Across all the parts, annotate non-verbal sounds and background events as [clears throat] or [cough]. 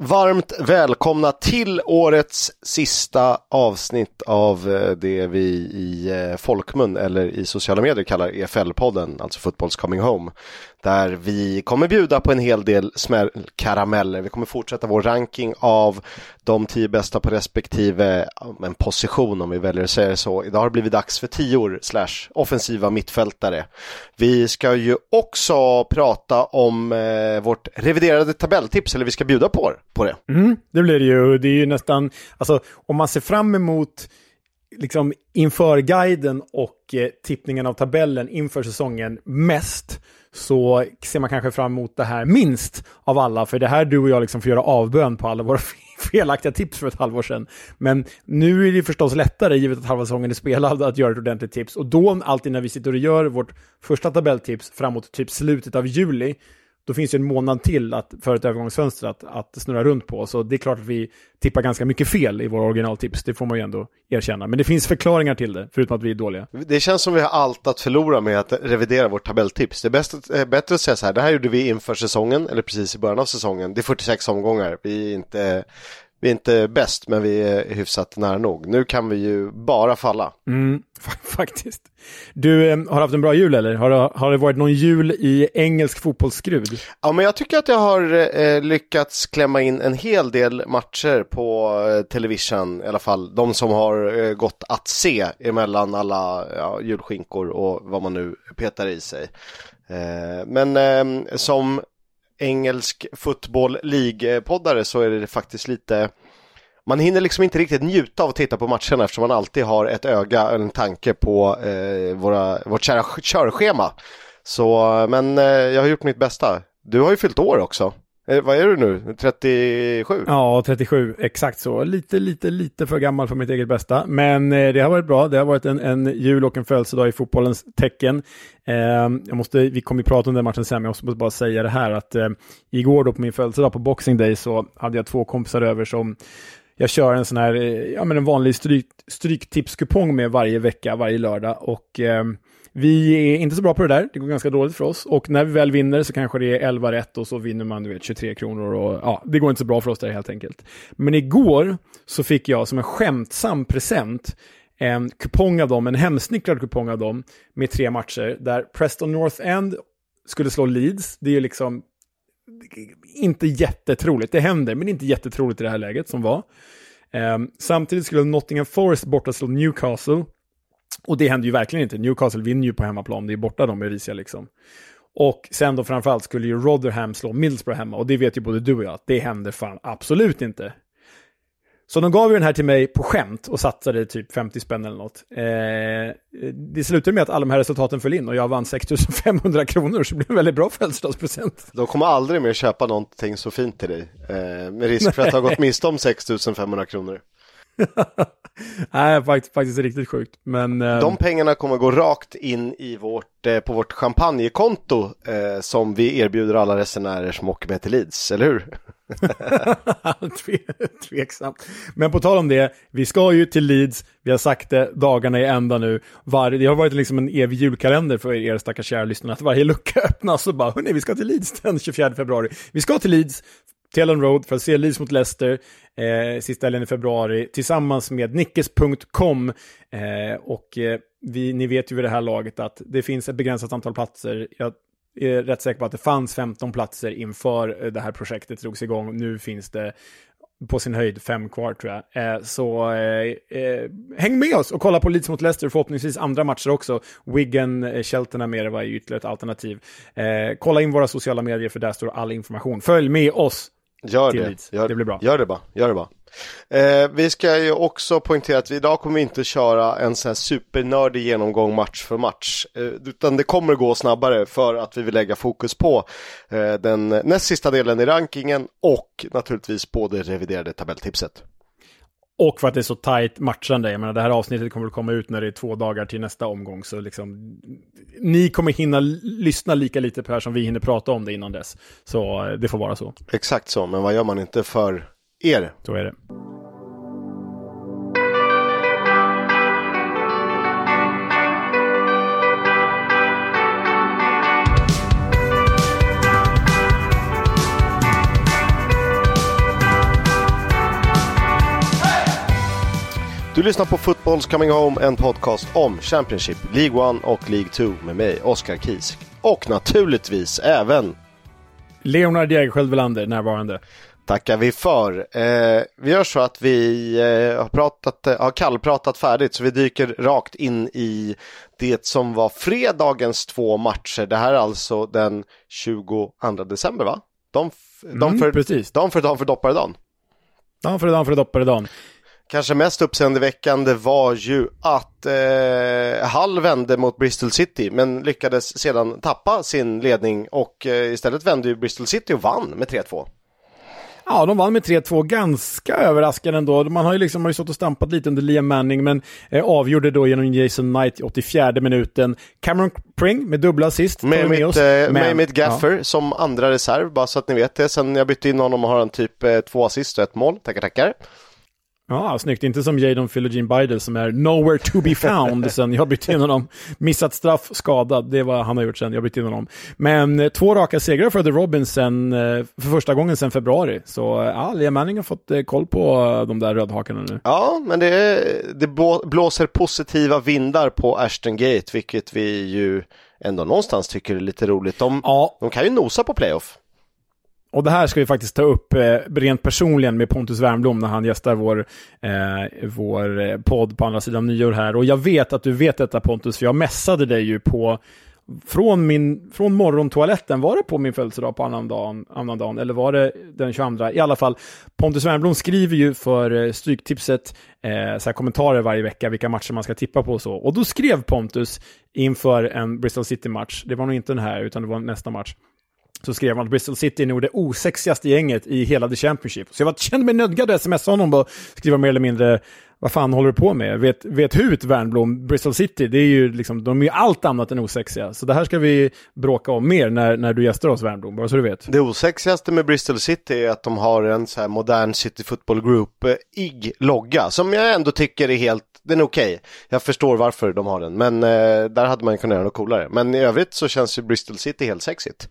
Varmt välkomna till årets sista avsnitt av eh, det vi i eh, folkmun eller i sociala medier kallar EFL-podden, alltså Footballs Coming Home. Där vi kommer bjuda på en hel del smällkarameller. Vi kommer fortsätta vår ranking av de tio bästa på respektive en position om vi väljer att säga så. Idag har det blivit dags för tior slash offensiva mittfältare. Vi ska ju också prata om eh, vårt reviderade tabelltips, eller vi ska bjuda på, det på det. Mm, det blir det ju. Det är ju nästan, alltså om man ser fram emot liksom inför guiden och eh, tippningen av tabellen inför säsongen mest så ser man kanske fram emot det här minst av alla, för det här du och jag liksom får göra avbön på alla våra [laughs] felaktiga tips för ett halvår sedan. Men nu är det förstås lättare, givet att halva säsongen är spelad, att göra ett ordentligt tips. Och då, alltid när vi sitter och gör vårt första tabelltips framåt typ slutet av juli, då finns ju en månad till att, för ett övergångsfönster att, att snurra runt på. Så det är klart att vi tippar ganska mycket fel i våra originaltips, det får man ju ändå erkänna. Men det finns förklaringar till det, förutom att vi är dåliga. Det känns som vi har allt att förlora med att revidera vårt tabelltips. Det är bäst, eh, bättre att säga så här, det här gjorde vi inför säsongen, eller precis i början av säsongen. Det är 46 omgångar, vi är inte vi är inte bäst, men vi är hyfsat nära nog. Nu kan vi ju bara falla. Mm, [laughs] faktiskt. Du, eh, har haft en bra jul eller? Har, har det varit någon jul i engelsk fotbollsskrud? Ja, men jag tycker att jag har eh, lyckats klämma in en hel del matcher på eh, television, i alla fall de som har eh, gått att se emellan alla ja, julskinkor och vad man nu petar i sig. Eh, men eh, som engelsk football League-poddare så är det faktiskt lite man hinner liksom inte riktigt njuta av att titta på matcherna eftersom man alltid har ett öga en tanke på eh, våra, vårt kära körschema. Så, men eh, jag har gjort mitt bästa. Du har ju fyllt år också. Eh, vad är du nu? 37? Ja, 37. Exakt så. Lite, lite, lite för gammal för mitt eget bästa. Men eh, det har varit bra. Det har varit en, en jul och en födelsedag i fotbollens tecken. Eh, jag måste, vi kommer ju prata om den matchen sen, men jag måste bara säga det här att eh, igår då på min födelsedag på Boxing Day så hade jag två kompisar över som jag kör en sån här, eh, ja men en vanlig stryk, stryktipskupong med varje vecka, varje lördag. Och eh, vi är inte så bra på det där, det går ganska dåligt för oss. Och när vi väl vinner så kanske det är 11 rätt och så vinner man du vet, 23 kronor. Och, ja, det går inte så bra för oss där helt enkelt. Men igår så fick jag som en skämtsam present en kupong av dem, en hemsnickrad kupong av dem med tre matcher där Preston North End skulle slå Leeds. Det är ju liksom inte jättetroligt. Det händer, men inte jättetroligt i det här läget som var. Um, samtidigt skulle Nottingham Forest borta slå Newcastle. Och det hände ju verkligen inte. Newcastle vinner ju på hemmaplan, det är borta de är risiga liksom. Och sen då framförallt skulle ju Rotherham slå Middlesbrough hemma. Och det vet ju både du och jag att det händer fan absolut inte. Så de gav ju den här till mig på skämt och satsade typ 50 spänn eller något. Eh, det slutade med att alla de här resultaten föll in och jag vann 6500 kronor så det blev en väldigt bra födelsedagspresent. De kommer aldrig mer köpa någonting så fint till dig. Eh, med risk för att ha gått miste om 6500 kronor. [laughs] Nej, faktiskt, faktiskt riktigt sjukt. Men, eh... De pengarna kommer gå rakt in i vårt, eh, på vårt champagnekonto eh, som vi erbjuder alla resenärer som åker med till Leeds, eller hur? [laughs] Tveksamt. Men på tal om det, vi ska ju till Leeds, vi har sagt det dagarna i ända nu. Var, det har varit liksom en evig julkalender för er stackars kära lyssnare, att varje lucka [laughs] öppnas och bara, hörni, vi ska till Leeds den 24 februari. Vi ska till Leeds, till Ellen Road för att se Leeds mot Leicester eh, sista helgen i februari tillsammans med Nickes.com. Eh, och eh, vi, ni vet ju vid det här laget att det finns ett begränsat antal platser. Jag är rätt säker på att det fanns 15 platser inför eh, det här projektet drogs igång. Nu finns det på sin höjd fem kvar tror jag. Eh, så eh, eh, häng med oss och kolla på Leeds mot Leicester, förhoppningsvis andra matcher också. Wiggen, eh, Cheltenham med var ju ytterligare ett alternativ. Eh, kolla in våra sociala medier för där står all information. Följ med oss Gör det. Gör, det blir bra. Gör det bara. Gör det bara. Eh, vi ska ju också poängtera att vi idag kommer vi inte köra en sån här supernördig genomgång match för match. Eh, utan det kommer gå snabbare för att vi vill lägga fokus på eh, den näst sista delen i rankingen och naturligtvis på det reviderade tabelltipset. Och för att det är så tajt matchande. Jag menar, det här avsnittet kommer att komma ut när det är två dagar till nästa omgång. Så liksom, ni kommer hinna lyssna lika lite på det här som vi hinner prata om det innan dess. Så eh, det får vara så. Exakt så, men vad gör man inte för er? Så är det. Du lyssnar på Football's Coming Home, en podcast om Championship, League 1 och League 2 med mig, Oskar Kisk. Och naturligtvis även Leonard Jägerskiöld Welander närvarande. Tackar vi för. Eh, vi gör så att vi eh, har, pratat, eh, har kallpratat färdigt så vi dyker rakt in i det som var fredagens två matcher. Det här är alltså den 22 december va? De, de Mm, för, precis. de för de för dopparedagen. Dan för dan för dopparedagen. Kanske mest uppseendeväckande var ju att eh, Hull vände mot Bristol City men lyckades sedan tappa sin ledning och eh, istället vände ju Bristol City och vann med 3-2. Ja, de vann med 3-2 ganska överraskande ändå. Man har ju liksom har ju stått och stampat lite under Liam Manning, men eh, avgjorde då genom Jason Knight i 84 minuten. Cameron Pring med dubbla assist. Med, mitt, oss. eh, med mitt ja. gaffer som andra reserv, bara så att ni vet det. Sen jag bytte in honom har han typ eh, två assist och ett mål. Tackar, tackar. Ja, snyggt. Inte som Jadon Philogene Bidel som är nowhere to be found [laughs] sen jag bytte in honom. Missat straff, skadad. Det är vad han har gjort sen jag bytte in honom. Men eh, två raka segrar för The Robins sen, eh, för första gången sen februari. Så eh, ja, Liam Manning har fått eh, koll på eh, de där rödhakarna nu. Ja, men det, det blå- blåser positiva vindar på Ashton Gate, vilket vi ju ändå någonstans tycker är lite roligt. De, Ja, de kan ju nosa på playoff. Och det här ska vi faktiskt ta upp eh, rent personligen med Pontus Wernbloom när han gästar vår, eh, vår eh, podd på andra sidan nyår här. Och jag vet att du vet detta Pontus, för jag messade dig ju på från, min, från morgontoaletten, var det på min födelsedag på annan dagen, annan dagen eller var det den 22? I alla fall, Pontus Wernbloom skriver ju för eh, Stryktipset eh, så här kommentarer varje vecka, vilka matcher man ska tippa på och så. Och då skrev Pontus inför en Bristol City-match, det var nog inte den här, utan det var nästa match, så skrev han att Bristol City är nog det osexigaste gänget i hela The Championship. Så jag var, kände mig nödgad att smsa honom och skriva mer eller mindre vad fan håller du på med? Vet, vet hut Värnblom, Bristol City, det är ju liksom, de är ju allt annat än osexiga. Så det här ska vi bråka om mer när, när du gästar oss Värnblom, bara så du vet. Det osexigaste med Bristol City är att de har en så här modern City Football Group-IG-logga som jag ändå tycker är helt, den är okej. Jag förstår varför de har den, men eh, där hade man kunnat göra något coolare. Men i övrigt så känns ju Bristol City helt sexigt.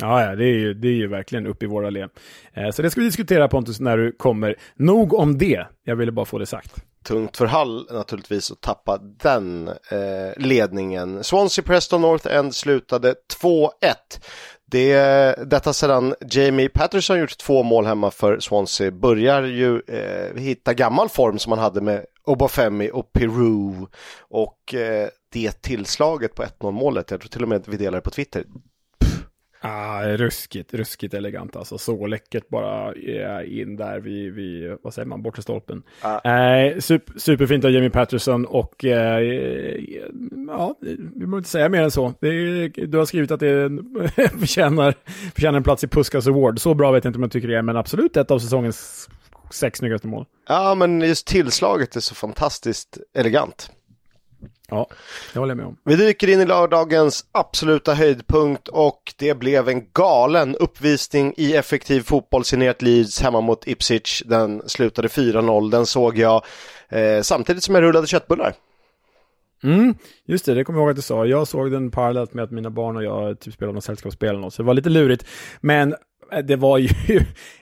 Ja, ja det, är ju, det är ju verkligen upp i våra led. Eh, så det ska vi diskutera Pontus när du kommer. Nog om det, jag ville bara få det sagt. Tungt för Hull naturligtvis att tappa den eh, ledningen. Swansea Preston North End slutade 2-1. Det, detta sedan Jamie Patterson gjort två mål hemma för Swansea börjar ju eh, hitta gammal form som man hade med Obafemi och Peru och eh, det tillslaget på 1-0 målet, jag tror till och med att vi delar det på Twitter. Ah, ruskigt, ruskigt elegant alltså. Så läckert bara eh, in där vid, vid vad säger man, bortre stolpen. Eh, super, superfint av Jamie Patterson och eh, ja, vi behöver inte säga mer än så. Är, du har skrivit att det [laughs] förtjänar, förtjänar en plats i Puskas Award. Så bra vet jag inte om jag tycker det är, men absolut ett av säsongens sex snyggaste mål. Ja, men just tillslaget är så fantastiskt elegant. Ja, det håller jag med om. Vi dyker in i lördagens absoluta höjdpunkt och det blev en galen uppvisning i effektiv fotboll signerat Leeds hemma mot Ipswich. Den slutade 4-0, den såg jag eh, samtidigt som jag rullade köttbullar. Mm, just det, det kommer jag ihåg att du sa. Jag såg den parallellt med att mina barn och jag typ spelade något sällskapsspel eller något, så det var lite lurigt. Men eh, det var ju,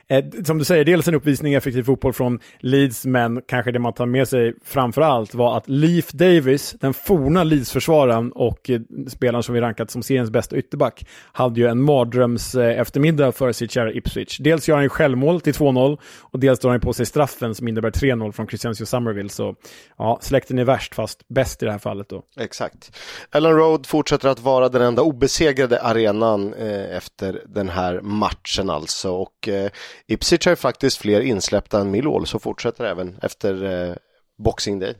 eh, som du säger, dels en uppvisning i effektiv fotboll från Leeds, men kanske det man tar med sig framför allt var att Leif Davis, den forna Leeds-försvararen och eh, spelaren som vi rankat som seriens bästa ytterback, hade ju en mardröms eh, eftermiddag för sitt kära Ipswich. Dels gör han ju självmål till 2-0 och dels drar han på sig straffen som innebär 3-0 från Christiansio Somerville. Så ja, släkten är värst, fast bäst i det här fallet då. Exakt. Ellen Road fortsätter att vara den enda obesegrade arenan eh, efter den här matchen alltså. Och eh, Ipswich har ju faktiskt fler insläppta än Millwall så fortsätter även efter eh, Boxing Day.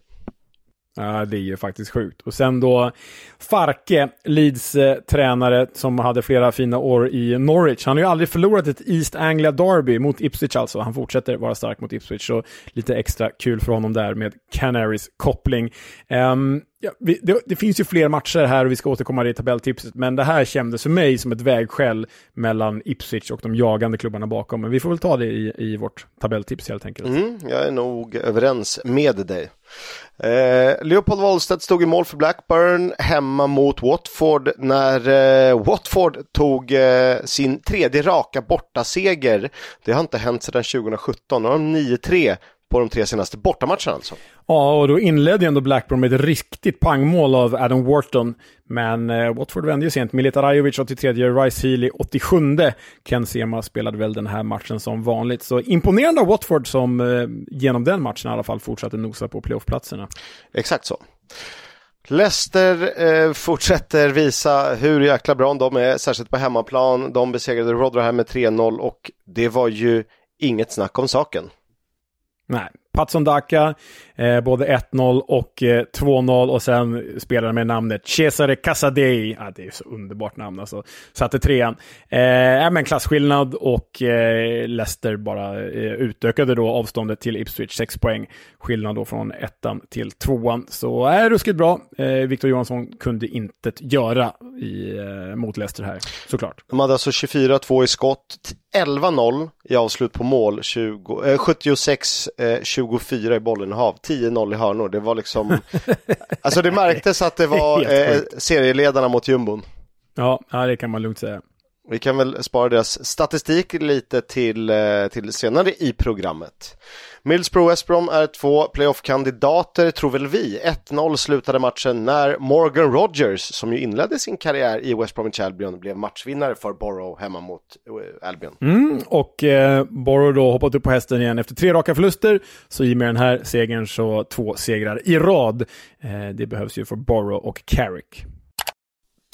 Ja, det är ju faktiskt sjukt. Och sen då Farke, Leeds eh, tränare som hade flera fina år i Norwich. Han har ju aldrig förlorat ett East Anglia Derby mot Ipswich alltså. Han fortsätter vara stark mot Ipswich, så lite extra kul för honom där med Canaries koppling. Um, ja, vi, det, det finns ju fler matcher här och vi ska återkomma till tabelltipset, men det här kändes för mig som ett vägskäl mellan Ipswich och de jagande klubbarna bakom. Men vi får väl ta det i, i vårt tabelltips helt enkelt. Mm, jag är nog överens med dig. Eh, Leopold Wollstedt stod i mål för Blackburn hemma mot Watford när eh, Watford tog eh, sin tredje raka bortaseger. Det har inte hänt sedan 2017. Nu har de 9-3 på de tre senaste bortamatcherna alltså. Ja, och då inledde ändå Blackburn med ett riktigt pangmål av Adam Wharton. Men eh, Watford vände ju sent. Mileta Rajovic 83, Rice Healy 87. Ken Sema spelade väl den här matchen som vanligt. Så imponerande av Watford som eh, genom den matchen i alla fall fortsatte nosa på playoffplatserna. Exakt så. Leicester eh, fortsätter visa hur jäkla bra de är, särskilt på hemmaplan. De besegrade Rotherham med 3-0 och det var ju inget snack om saken. Nej, Patson Daka, eh, både 1-0 och eh, 2-0 och sen spelaren med namnet Cesare Casadei. Ah, det är så underbart namn alltså. Satte trean. Eh, men klasskillnad och eh, Leicester bara eh, utökade då avståndet till Ipswich, 6 poäng. Skillnad då från ettan till tvåan. Så är eh, ruskigt bra. Eh, Victor Johansson kunde inte göra i, eh, mot Leicester här, såklart. De hade alltså 24-2 i skott, 11-0 i avslut på mål, 20, eh, 76-24 eh, i bollinnehav, 10-0 i hörnor. Det var liksom, [laughs] alltså det märktes att det var eh, serieledarna mot jumbon. Ja, ja, det kan man lugnt säga. Vi kan väl spara deras statistik lite till, eh, till senare i programmet. Millsbro West Brom är två playoff-kandidater, tror väl vi. 1-0 slutade matchen när Morgan Rogers, som ju inledde sin karriär i West Bromwich Albion, blev matchvinnare för Borough hemma mot eh, Albion. Mm, och eh, Borough då hoppat upp på hästen igen efter tre raka förluster, så i och med den här segern så två segrar i rad. Eh, det behövs ju för Borough och Carrick.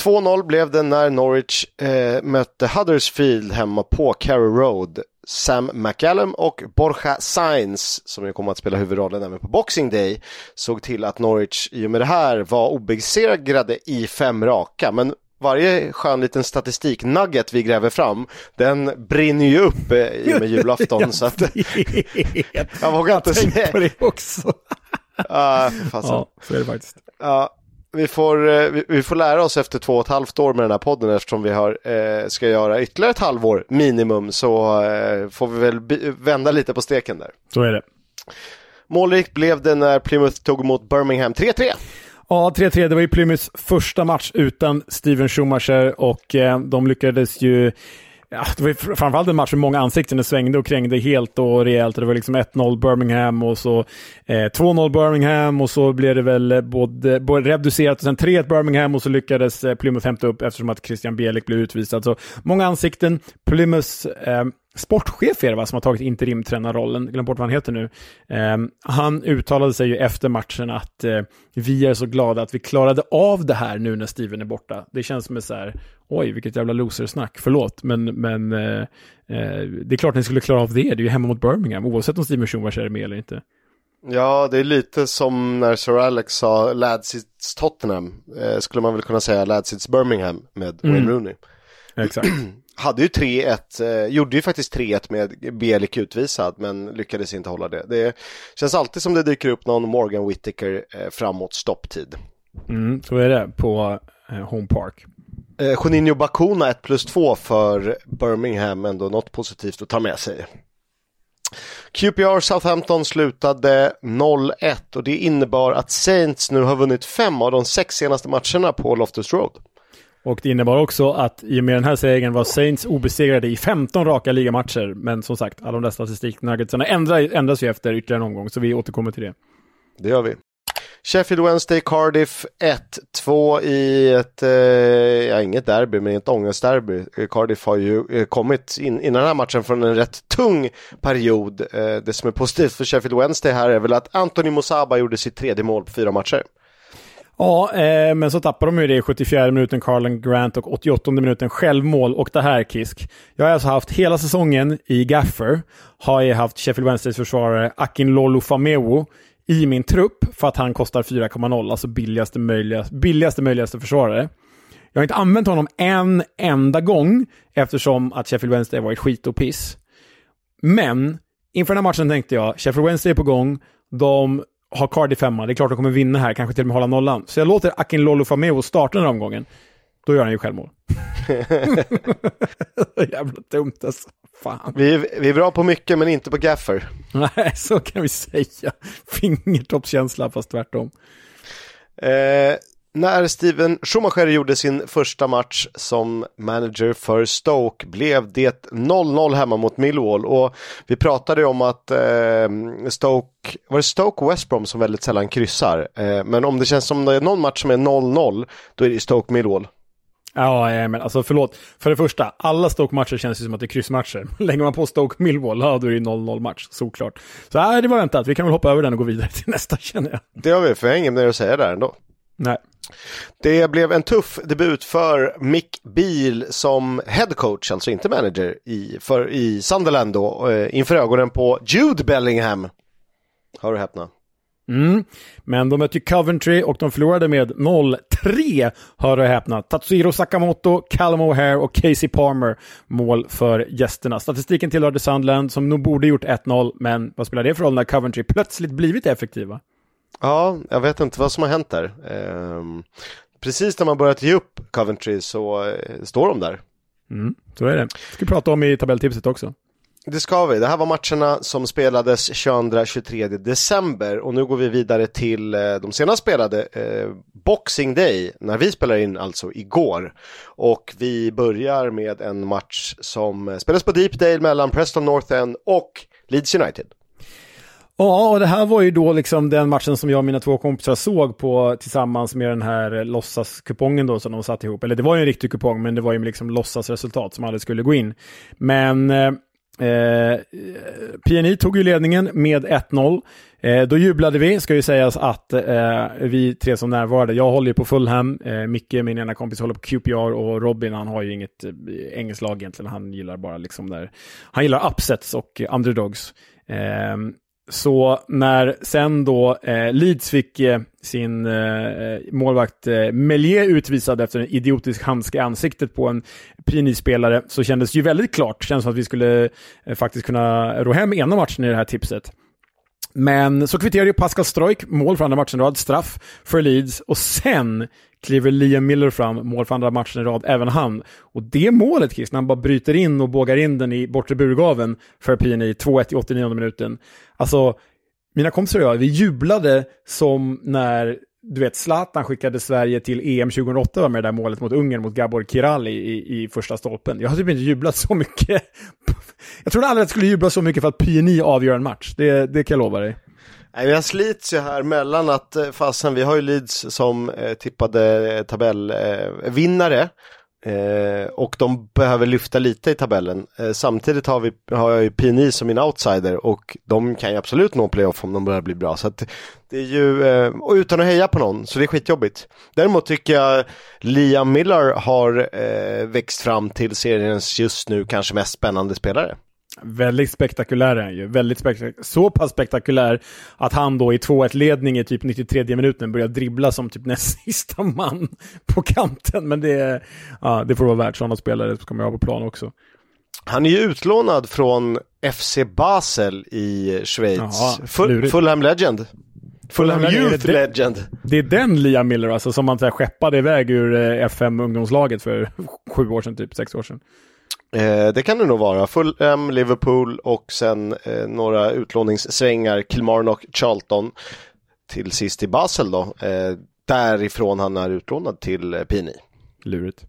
2-0 blev det när Norwich eh, mötte Huddersfield hemma på Carrow Road. Sam McCallum och Borja Sainz, som ju kommer att spela huvudrollen även på Boxing Day, såg till att Norwich i och med det här var obesegrade i fem raka. Men varje skön liten statistiknugget vi gräver fram, den brinner ju upp eh, i och med julafton. [laughs] så att, jag [laughs] vågar inte säga. på det också. Uh, ja, så är det faktiskt. Ja, vi får, eh, vi, får lära oss efter två och ett halvt år med den här podden eftersom vi har, eh, ska göra ytterligare ett halvår minimum så eh, får vi väl vända lite på steken där. Så är det. Målrikt blev det när Plymouth tog emot Birmingham 3-3. Ja, 3-3. Det var ju Plymouths första match utan Steven Schumacher och eh, de lyckades ju Ja, det var framförallt en match med många ansikten. Det svängde och krängde helt och rejält. Det var liksom 1-0 Birmingham och så eh, 2-0 Birmingham och så blev det väl eh, både, både reducerat och sen 3-1 Birmingham och så lyckades eh, Plymouth hämta upp eftersom att Christian Bielik blev utvisad. Så många ansikten. Plymouths eh, sportchef är det va, som har tagit interimtränarrollen, glöm bort vad han heter nu. Eh, han uttalade sig ju efter matchen att eh, vi är så glada att vi klarade av det här nu när Steven är borta. Det känns som ett så här, oj vilket jävla losersnack, förlåt, men, men eh, eh, det är klart att ni skulle klara av det, det är ju hemma mot Birmingham, oavsett om Steven Schumacher är med eller inte. Ja, det är lite som när Sir Alex sa Ladsits Tottenham, eh, skulle man väl kunna säga Ladsits Birmingham med Wayne mm. Rooney. Exakt. [clears throat] hade ju 3-1, eh, gjorde ju faktiskt 3-1 med Bielik utvisad men lyckades inte hålla det. Det känns alltid som det dyker upp någon Morgan Whittaker eh, framåt stopptid. Mm, så är det på eh, Home Park. Eh, Juninho Bacuna 1 plus 2 för Birmingham, ändå något positivt att ta med sig. QPR Southampton slutade 0-1 och det innebar att Saints nu har vunnit fem av de sex senaste matcherna på Loftus Road. Och det innebar också att i och med den här segern var Saints obesegrade i 15 raka ligamatcher. Men som sagt, alla de där statistiknuggetsarna ändras ju efter ytterligare en omgång, så vi återkommer till det. Det gör vi. Sheffield Wednesday, Cardiff 1-2 i ett, eh, ja inget derby, men ett ångestderby. Eh, Cardiff har ju eh, kommit in, innan den här matchen från en rätt tung period. Eh, det som är positivt för Sheffield Wednesday här är väl att Anthony Mosaba gjorde sitt tredje mål på fyra matcher. Ja, eh, men så tappar de ju det i 74 minuten Carlin Grant och 88 minuten självmål. Och det här Kisk. Jag har alltså haft hela säsongen i Gaffer, har jag haft Sheffield Wednesdays försvarare Akin Lolo Famewo i min trupp för att han kostar 4,0, alltså billigaste möjliga, billigaste möjligaste försvarare. Jag har inte använt honom en enda gång eftersom att Sheffield Wednesday varit skit och piss. Men inför den här matchen tänkte jag, Sheffield Wednesday är på gång, de har Cardiff hemma, det är klart de kommer vinna här, kanske till och med hålla nollan. Så jag låter Akin Lolo Fameo starta den här omgången. Då gör han ju självmål. [laughs] [laughs] Jävla dumt alltså. Fan. Vi, är, vi är bra på mycket men inte på gaffer. Nej, [laughs] så kan vi säga. Fingertoppskänsla fast tvärtom. Eh, När Steven Schumacher gjorde sin första match som manager för Stoke blev det 0-0 hemma mot Millwall och vi pratade om att eh, Stoke, var det Stoke och West Brom som väldigt sällan kryssar? Eh, men om det känns som det är någon match som är 0-0 då är det Stoke Millwall. Ja, men alltså förlåt. För det första, alla Stoke-matcher känns ju som att det är kryssmatcher. [laughs] Lägger man på Stoke Millwall, ja då är det 0-0 match, såklart. Så äh, det var väntat, vi kan väl hoppa över den och gå vidare till [laughs] nästa känner jag. Det har vi, för jag har inget mer att säga där ändå. Nej. Det blev en tuff debut för Mick Beal som headcoach, alltså inte manager, i, för, i Sunderland då, eh, inför ögonen på Jude Bellingham. Hör du häpna. Mm. Men de mötte Coventry och de förlorade med 0-3, hör och häpna. Tatsuhiro Sakamoto, Callum O'Hare och Casey Palmer mål för gästerna. Statistiken tillhörde Sunderland som nog borde gjort 1-0, men vad spelar det för roll när Coventry plötsligt blivit effektiva? Ja, jag vet inte vad som har hänt där. Ehm, precis när man börjat ge upp Coventry så eh, står de där. Mm, så är det. ska vi prata om i tabelltipset också. Det ska vi. Det här var matcherna som spelades 22-23 december och nu går vi vidare till eh, de senast spelade eh, Boxing Day när vi spelar in alltså igår. Och vi börjar med en match som eh, spelas på Deepdale mellan Preston North End och Leeds United. Ja, och det här var ju då liksom den matchen som jag och mina två kompisar såg på tillsammans med den här eh, låtsaskupongen då som de satt ihop. Eller det var ju en riktig kupong, men det var ju liksom låtsasresultat som aldrig skulle gå in. Men eh, PNI tog ju ledningen med 1-0. Eh, då jublade vi, ska ju sägas att eh, vi tre som närvarade, jag håller ju på Fulham, eh, Micke, min ena kompis, håller på QPR och Robin, han har ju inget eh, engelskt lag egentligen, han gillar bara liksom där, han gillar upsets och underdogs. Eh, så när sen då eh, Leeds fick eh, sin eh, målvakt eh, Melier utvisad efter en idiotisk handske i ansiktet på en Pini-spelare så kändes det ju väldigt klart. kändes som att vi skulle eh, faktiskt kunna ro hem ena matchen i det här tipset. Men så kvitterade ju Pascal Strojk mål för andra matchen i rad, straff för Leeds och sen kliver Liam Miller fram, mål för andra matchen i rad, även han. Och det målet, Chris, när han bara bryter in och bågar in den i bortre burgaven för PNI, 2-1 i 89 minuten. Alltså, mina kompisar och jag, vi jublade som när du vet, Zlatan skickade Sverige till EM 2008 var med det där målet mot Ungern, mot Gabor Kirali i, i första stolpen. Jag har typ inte jublat så mycket jag trodde aldrig att jag skulle jubla så mycket för att PNI avgör en match. Det, det kan jag lova dig. Nej, jag slits ju här mellan att, eh, fasen, vi har ju Leeds som eh, tippade eh, tabellvinnare Eh, Eh, och de behöver lyfta lite i tabellen. Eh, samtidigt har, vi, har jag ju PNI som min outsider och de kan ju absolut nå playoff om de börjar bli bra. Så att det är ju, eh, och utan att heja på någon, så det är skitjobbigt. Däremot tycker jag Liam Miller har eh, växt fram till seriens just nu kanske mest spännande spelare. Väldigt spektakulär är han ju. Väldigt spektakulär. Så pass spektakulär att han då i 2-1-ledning i typ 93 minuten börjar dribbla som typ näst [laughs] sista man på kanten. Men det, ja, det får vara värt. Sådana spelare ska man ha på plan också. Han är ju utlånad från FC Basel i Schweiz. Jaha, Fulham Legend. Fulham Youth det, Legend. Det är den Liam Miller alltså som man så här, skeppade iväg ur eh, FM ungdomslaget för [laughs] sju år sedan, typ sex år sedan. Eh, det kan det nog vara. Fulham, Liverpool och sen eh, några utlåningssvängar, Kilmarnock, Charlton. Till sist i Basel då. Eh, därifrån han är utlånad till eh, Pini. Lurigt.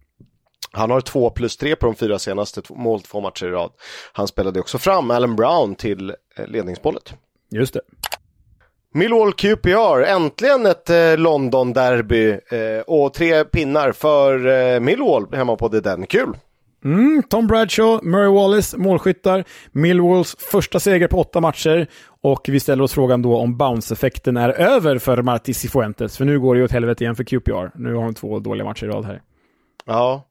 Han har två plus tre på de fyra senaste mål två matcher i rad. Han spelade också fram Alan Brown till eh, ledningsbollet. Just det. Millwall QPR, äntligen ett eh, London-derby eh, och tre pinnar för eh, Millwall hemma på det den. Kul! Mm, Tom Bradshaw, Murray Wallace, målskyttar. Millwalls första seger på åtta matcher. Och vi ställer oss frågan då om bounce-effekten är över för Marti Cifuentes. För nu går det ju åt helvete igen för QPR. Nu har de två dåliga matcher i rad här. Ja,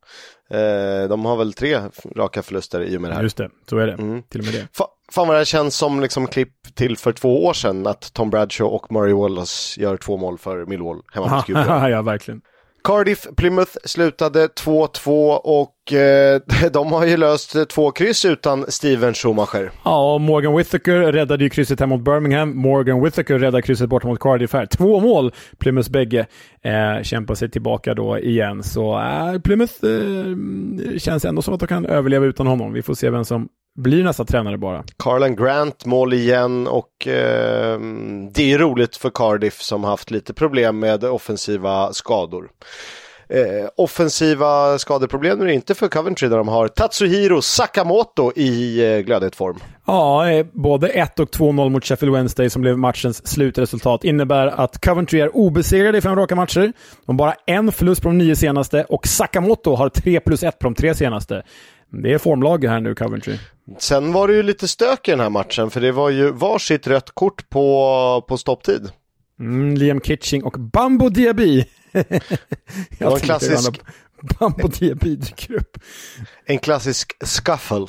eh, de har väl tre raka förluster i och med det här. Just det, så är det. Mm. Till och med det. Fa fan vad det känns som liksom klipp till för två år sedan att Tom Bradshaw och Murray Wallace gör två mål för Millwall hemma mot QPR. [laughs] ja, verkligen. Cardiff Plymouth slutade 2-2 och eh, [laughs] de har ju löst två kryss utan Steven Schumacher. Ja, Morgan Whittaker räddade ju krysset här mot Birmingham. Morgan Whittaker räddade krysset bort mot Cardiff här. Två mål, Plymouths bägge. Eh, kämpar sig tillbaka då igen. Så eh, Plymouth eh, känns ändå som att de kan överleva utan honom. Vi får se vem som blir nästa tränare bara. Carlan Grant mål igen och eh, det är roligt för Cardiff som haft lite problem med offensiva skador. Eh, offensiva skadeproblem är det inte för Coventry där de har Tatsuhiro Sakamoto i eh, glödhet form. Ja, eh, både 1 och 2-0 mot Sheffield Wednesday som blev matchens slutresultat innebär att Coventry är obesegrade i fem raka matcher. De har bara en förlust på de nio senaste och Sakamoto har 3 plus 1 på de tre senaste. Det är formlag här nu, Coventry. Sen var det ju lite stök i den här matchen, för det var ju varsitt rött kort på, på stopptid. Mm, Liam Kitching och Bambo Diaby. [laughs] det var en klassisk... Bambo Diaby dyker upp. En klassisk scuffle.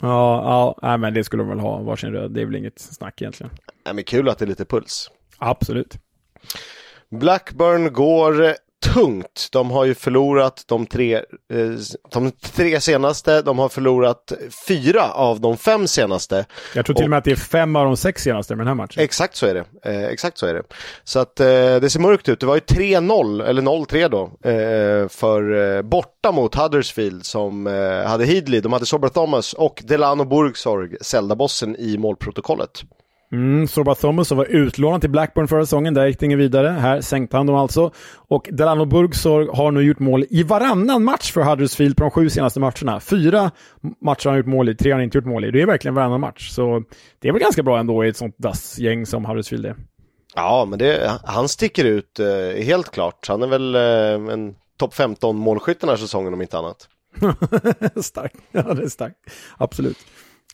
Ja, ja men det skulle de väl ha, varsin röd. Det är väl inget snack egentligen. Nej, men kul att det är lite puls. Absolut. Blackburn går tungt. De har ju förlorat de tre, eh, de tre senaste, de har förlorat fyra av de fem senaste. Jag tror till och med att det är fem av de sex senaste med den här matchen. Exakt så är det. Eh, exakt så är det. Så att eh, det ser mörkt ut. Det var ju 3-0, eller 0-3 då, eh, för eh, borta mot Huddersfield som eh, hade Heedley, de hade Sobra Thomas och Delano Burgsorg, Zelda-bossen i målprotokollet. Mm, Sorba Thomas var utlånad till Blackburn förra säsongen, där gick det inget vidare. Här sänkte han dem alltså. Och Delano Burgsorg har nu gjort mål i varannan match för Huddersfield på de sju senaste matcherna. Fyra matcher har han gjort mål i, tre har han inte gjort mål i. Det är verkligen varannan match. Så det är väl ganska bra ändå i ett sånt dassgäng som Huddersfield är. Ja, men det, han sticker ut eh, helt klart. Han är väl eh, en topp 15 målskytt den här säsongen om inte annat. [laughs] starkt. Ja, det är starkt. Absolut.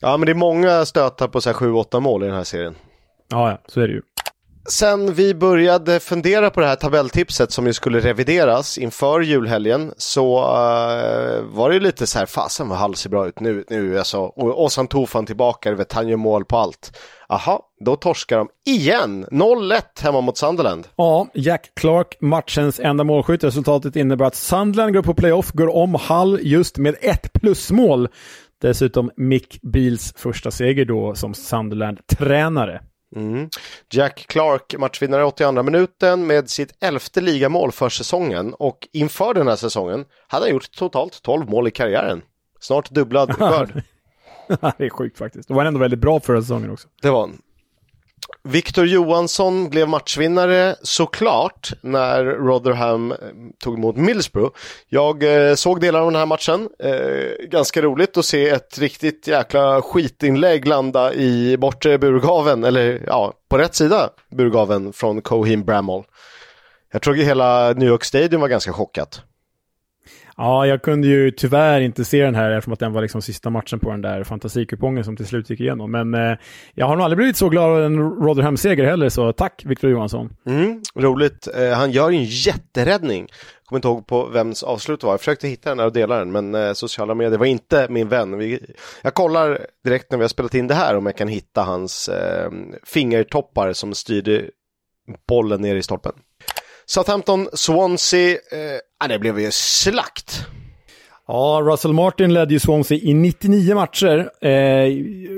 Ja, men det är många stötar på 7-8 mål i den här serien. Ja, ja, så är det ju. Sen vi började fundera på det här tabelltipset som ju skulle revideras inför julhelgen så uh, var det lite så här, fasen vad Hall ser bra ut nu, nu alltså, och Ozan Tufan tillbaka, vet, han gör mål på allt. Aha, då torskar de igen, 0-1 hemma mot Sunderland. Ja, Jack Clark, matchens enda målskytt. Resultatet innebär att Sunderland går på playoff, går om Hall just med ett plusmål. Dessutom Mick Beals första seger då som Sunderland-tränare. Mm. Jack Clark matchvinnare 82 minuten med sitt elfte ligamål för säsongen och inför den här säsongen hade han gjort totalt 12 mål i karriären. Snart dubblad [laughs] skörd. det är sjukt faktiskt. Det var ändå väldigt bra förra säsongen också. Det var han. Victor Johansson blev matchvinnare såklart när Rotherham eh, tog emot Middlesbrough. Jag eh, såg delar av den här matchen. Eh, ganska roligt att se ett riktigt jäkla skitinlägg landa i bortre burgaven, eller ja, på rätt sida burgaven från Coheem Bramall. Jag tror att hela New York Stadium var ganska chockat. Ja, jag kunde ju tyvärr inte se den här eftersom att den var liksom sista matchen på den där fantasikupongen som till slut gick igenom. Men eh, jag har nog aldrig blivit så glad av en Rotherham-seger heller, så tack Victor Johansson. Mm, roligt. Eh, han gör ju en jätteräddning. Jag kommer inte ihåg på vems avslut det var. Jag försökte hitta den och dela den, men eh, sociala medier var inte min vän. Vi, jag kollar direkt när vi har spelat in det här om jag kan hitta hans eh, fingertoppar som styrde bollen ner i stolpen. Southampton, Swansea, eh, ah, det blev ju slakt. Ja, Russell Martin ledde ju Swansea i 99 matcher. Eh,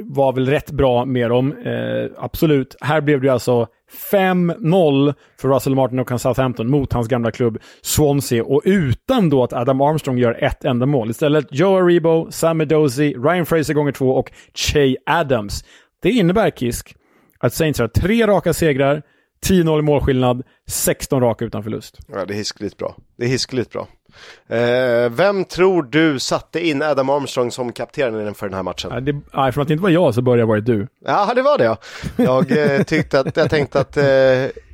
var väl rätt bra med dem, eh, absolut. Här blev det alltså 5-0 för Russell Martin och Southampton mot hans gamla klubb Swansea. Och utan då att Adam Armstrong gör ett enda mål. Istället Joe Aribo, Sam Dozy, Ryan Fraser gånger två och Che Adams. Det innebär, Kisk, att Saints har tre raka segrar, 10-0 i målskillnad, 16 raka utan förlust. Ja, det är hiskeligt bra. Det är hiskeligt bra. Eh, vem tror du satte in Adam Armstrong som kapten för den här matchen? Ja, det, nej, från att det inte var jag så började varit du. Ja, det var det ja. Jag, eh, tyckte att, jag tänkte att eh,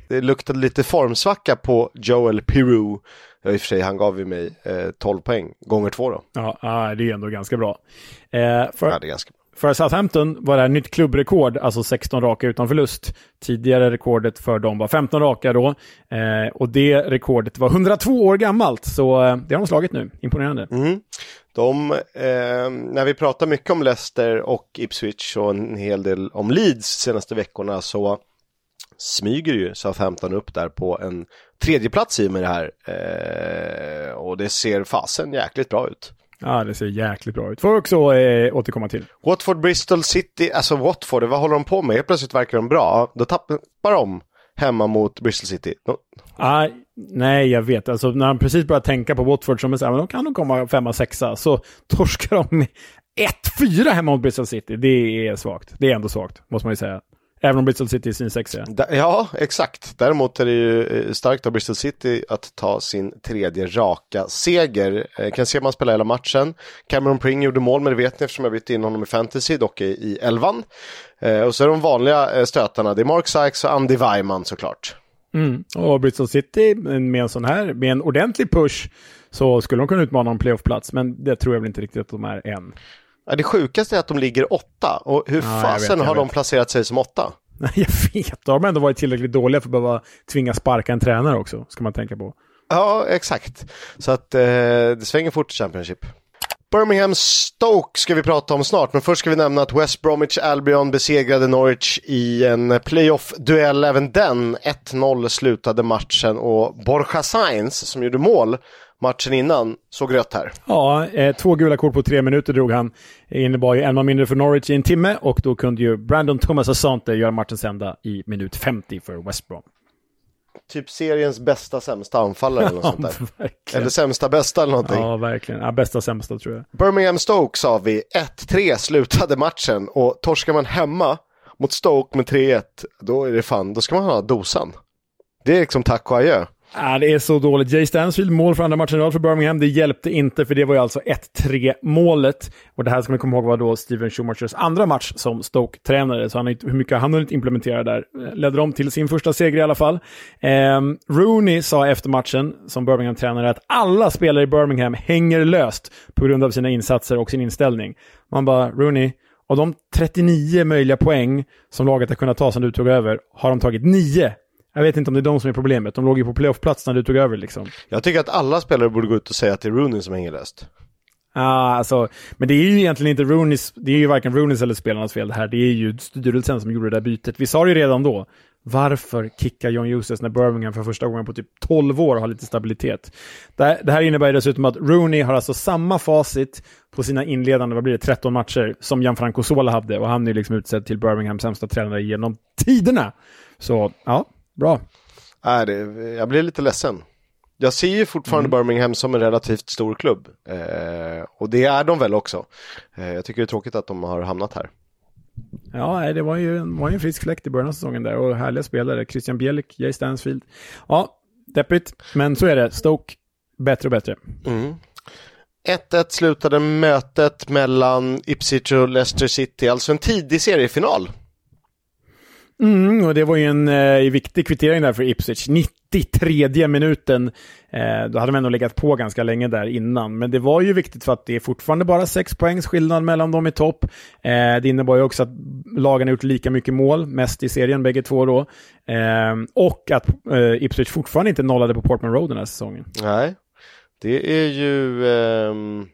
det luktade lite formsvacka på Joel Peru. Ja, i och för sig, han gav ju mig eh, 12 poäng, gånger två då. Ja, det är ändå ganska bra. Eh, för... Ja, det är ganska bra. För Southampton var det här nytt klubbrekord, alltså 16 raka utan förlust. Tidigare rekordet för dem var 15 raka då. Eh, och det rekordet var 102 år gammalt, så eh, det har de slagit nu. Imponerande. Mm. De, eh, när vi pratar mycket om Leicester och Ipswich och en hel del om Leeds senaste veckorna så smyger ju Southampton upp där på en tredje plats i med det här. Eh, och det ser fasen jäkligt bra ut. Ja, det ser jäkligt bra ut. Får också eh, återkomma till. Watford, Bristol City, alltså Watford, vad håller de på med? Helt plötsligt verkar de bra. Då tappar de hemma mot Bristol City. No. Ah, nej, jag vet. Alltså, när han precis börjar tänka på Watford som så här, men då kan de komma femma, sexa, så torskar de med 1-4 hemma mot Bristol City. Det är svagt. Det är ändå svagt, måste man ju säga. Även om Bristol City är sin sexiga. Ja, exakt. Däremot är det ju eh, starkt av Bristol City att ta sin tredje raka seger. Eh, kan se man spelar hela matchen. Cameron Pring gjorde mål, men det vet ni eftersom jag bytte in honom i fantasy, dock i, i elvan. Eh, och så är de vanliga stötarna, det är Mark Sykes och Andy Weiman såklart. Mm. Och Bristol City med en sån här, med en ordentlig push så skulle de kunna utmana en playoffplats, men det tror jag väl inte riktigt att de är än. Ja, det sjukaste är att de ligger åtta. Och hur ja, fasen har de placerat sig som åtta? [laughs] Jag vet, de har ändå varit tillräckligt dåliga för att behöva tvinga sparka en tränare också, ska man tänka på. Ja, exakt. Så att eh, det svänger fort i Championship. Birmingham Stoke ska vi prata om snart, men först ska vi nämna att West Bromwich Albion besegrade Norwich i en playoff-duell, även den. 1-0 slutade matchen och Borja Sainz, som gjorde mål, matchen innan såg rött här. Ja, eh, två gula kort på tre minuter drog han. Det innebar ju en man mindre för Norwich i en timme och då kunde ju Brandon Thomas Asante göra matchens ända i minut 50 för West Brom. Typ seriens bästa sämsta anfallare eller något sånt där. [laughs] Verkligen. Eller sämsta bästa eller någonting. Ja, verkligen. Ja, bästa sämsta tror jag. Birmingham Stoke sa vi. 1-3 slutade matchen och torskar man hemma mot Stoke med 3-1, då är det fan, då ska man ha dosan. Det är liksom tack och adjö. Äh, det är så dåligt. Jay Stansfield, mål för andra matchen i rad för Birmingham. Det hjälpte inte, för det var ju alltså 1-3 målet. Och det här ska man komma ihåg var då Steven Schumachers andra match som Stoke-tränare, så han har hur mycket han hunnit implementera där. Eh, ledde dem till sin första seger i alla fall. Eh, Rooney sa efter matchen, som Birmingham-tränare, att alla spelare i Birmingham hänger löst på grund av sina insatser och sin inställning. Man bara, Rooney, av de 39 möjliga poäng som laget har kunnat ta sedan du tog över, har de tagit 9 jag vet inte om det är de som är problemet. De låg ju på playoffplats när du tog över liksom. Jag tycker att alla spelare borde gå ut och säga att det är Rooney som hänger löst. Ja, ah, alltså, men det är ju egentligen inte Rooneys, det är ju varken Rooneys eller spelarnas fel det här. Det är ju styrelsen som gjorde det där bytet. Vi sa det ju redan då. Varför kickar John Eustace när Birmingham för första gången på typ 12 år har lite stabilitet? Det, det här innebär dessutom att Rooney har alltså samma facit på sina inledande, vad blir det, 13 matcher som Gianfranco Sola hade och han är liksom utsedd till Birminghams sämsta tränare genom tiderna. Så, ja, Bra. Äh, det, jag blir lite ledsen. Jag ser ju fortfarande mm. Birmingham som en relativt stor klubb. Eh, och det är de väl också. Eh, jag tycker det är tråkigt att de har hamnat här. Ja, det var ju, var ju en frisk fläkt i början av säsongen där och härliga spelare. Christian Bielik, Jay Stansfield. Ja, deppigt, men så är det. Stoke, bättre och bättre. Mm. 1-1 slutade mötet mellan Ipswich och Leicester City, alltså en tidig seriefinal. Mm, och det var ju en eh, viktig kvittering där för Ipswich. 93 minuten. Eh, då hade de ändå legat på ganska länge där innan. Men det var ju viktigt för att det är fortfarande bara sex poängs skillnad mellan dem i topp. Eh, det innebar ju också att lagen har gjort lika mycket mål, mest i serien bägge två då. Eh, och att eh, Ipswich fortfarande inte nollade på Portman Road den här säsongen. Nej, det är ju... Ehm,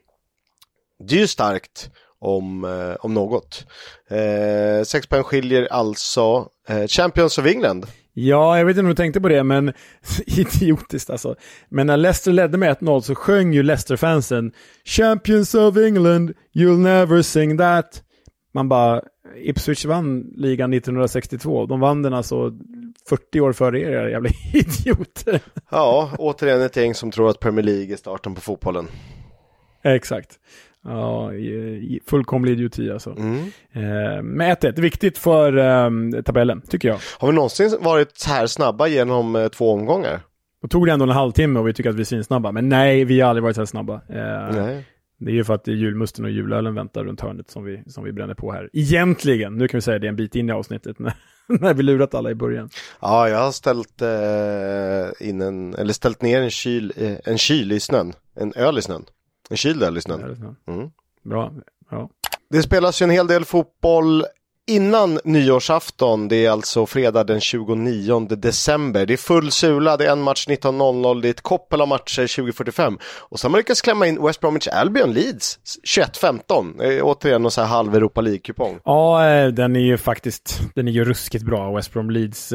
det är ju starkt om, eh, om något. Eh, sex poäng skiljer alltså eh, Champions of England. Ja, jag vet inte om du tänkte på det, men [laughs] idiotiskt alltså. Men när Leicester ledde med 1-0 så sjöng ju Leicester-fansen Champions of England, you'll never sing that. Man bara, Ipswich vann ligan 1962. De vann den alltså 40 år före er, jävla [laughs] idioter. Ja, återigen ett gäng som tror att Premier League är starten på fotbollen. Exakt. Ja, fullkomlig idioti alltså. Mm. Eh, med 1-1, viktigt för eh, tabellen, tycker jag. Har vi någonsin varit så här snabba genom eh, två omgångar? Då tog det ändå en halvtimme och vi tycker att vi är svinsnabba. Men nej, vi har aldrig varit så här snabba. Eh, nej. Det är ju för att julmusten och julölen väntar runt hörnet som vi, som vi bränner på här. Egentligen, nu kan vi säga det en bit in i avsnittet, [laughs] när, när vi lurat alla i början. Ja, jag har ställt, eh, in en, eller ställt ner en kyl, en kyl i snön. En öl i snön. En kyld öl i snön. Mm. Bra. Ja. Det spelas ju en hel del fotboll innan nyårsafton. Det är alltså fredag den 29 december. Det är full sula, det är en match 19.00, det är ett koppel av matcher 20.45. Och sen har man lyckats klämma in West Bromwich Albion Leeds 21.15. Återigen någon här halv Europa League-kupong. Ja, eh, den är ju faktiskt, den är ju ruskigt bra, West Brom Leeds.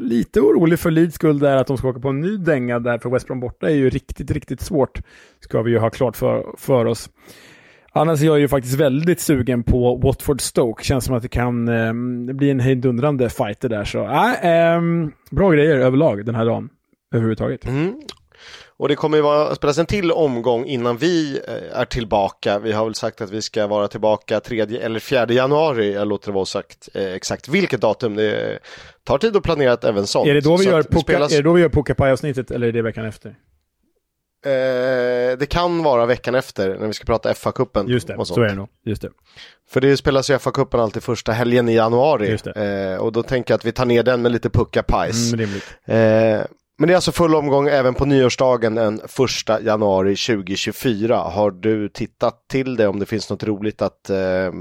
Lite orolig för Leeds skull där att de ska åka på en ny dänga där för West Brom borta är ju riktigt, riktigt svårt. Ska vi ju ha klart för, för oss. Annars är jag ju faktiskt väldigt sugen på Watford Stoke. Känns som att det kan eh, bli en hejdundrande fighter där. Så äh, eh, bra grejer överlag den här dagen. Överhuvudtaget. Mm. Och det kommer ju vara, spelas en till omgång innan vi eh, är tillbaka. Vi har väl sagt att vi ska vara tillbaka 3 eller 4 januari. Jag låter det vara sagt eh, exakt vilket datum. Det tar tid att planera ett även sånt. Är det då vi Så gör, att puka, spelas- är det då vi gör Pucapaj-avsnittet eller är det veckan efter? Eh, det kan vara veckan efter när vi ska prata FA-cupen. Just det, så är det nog. Just det. För det spelas ju FA-cupen alltid första helgen i januari. Eh, och då tänker jag att vi tar ner den med lite pucka-pajs. Mm, rimligt. Eh, men det är alltså full omgång även på nyårsdagen den 1 januari 2024. Har du tittat till det om det finns något roligt att eh,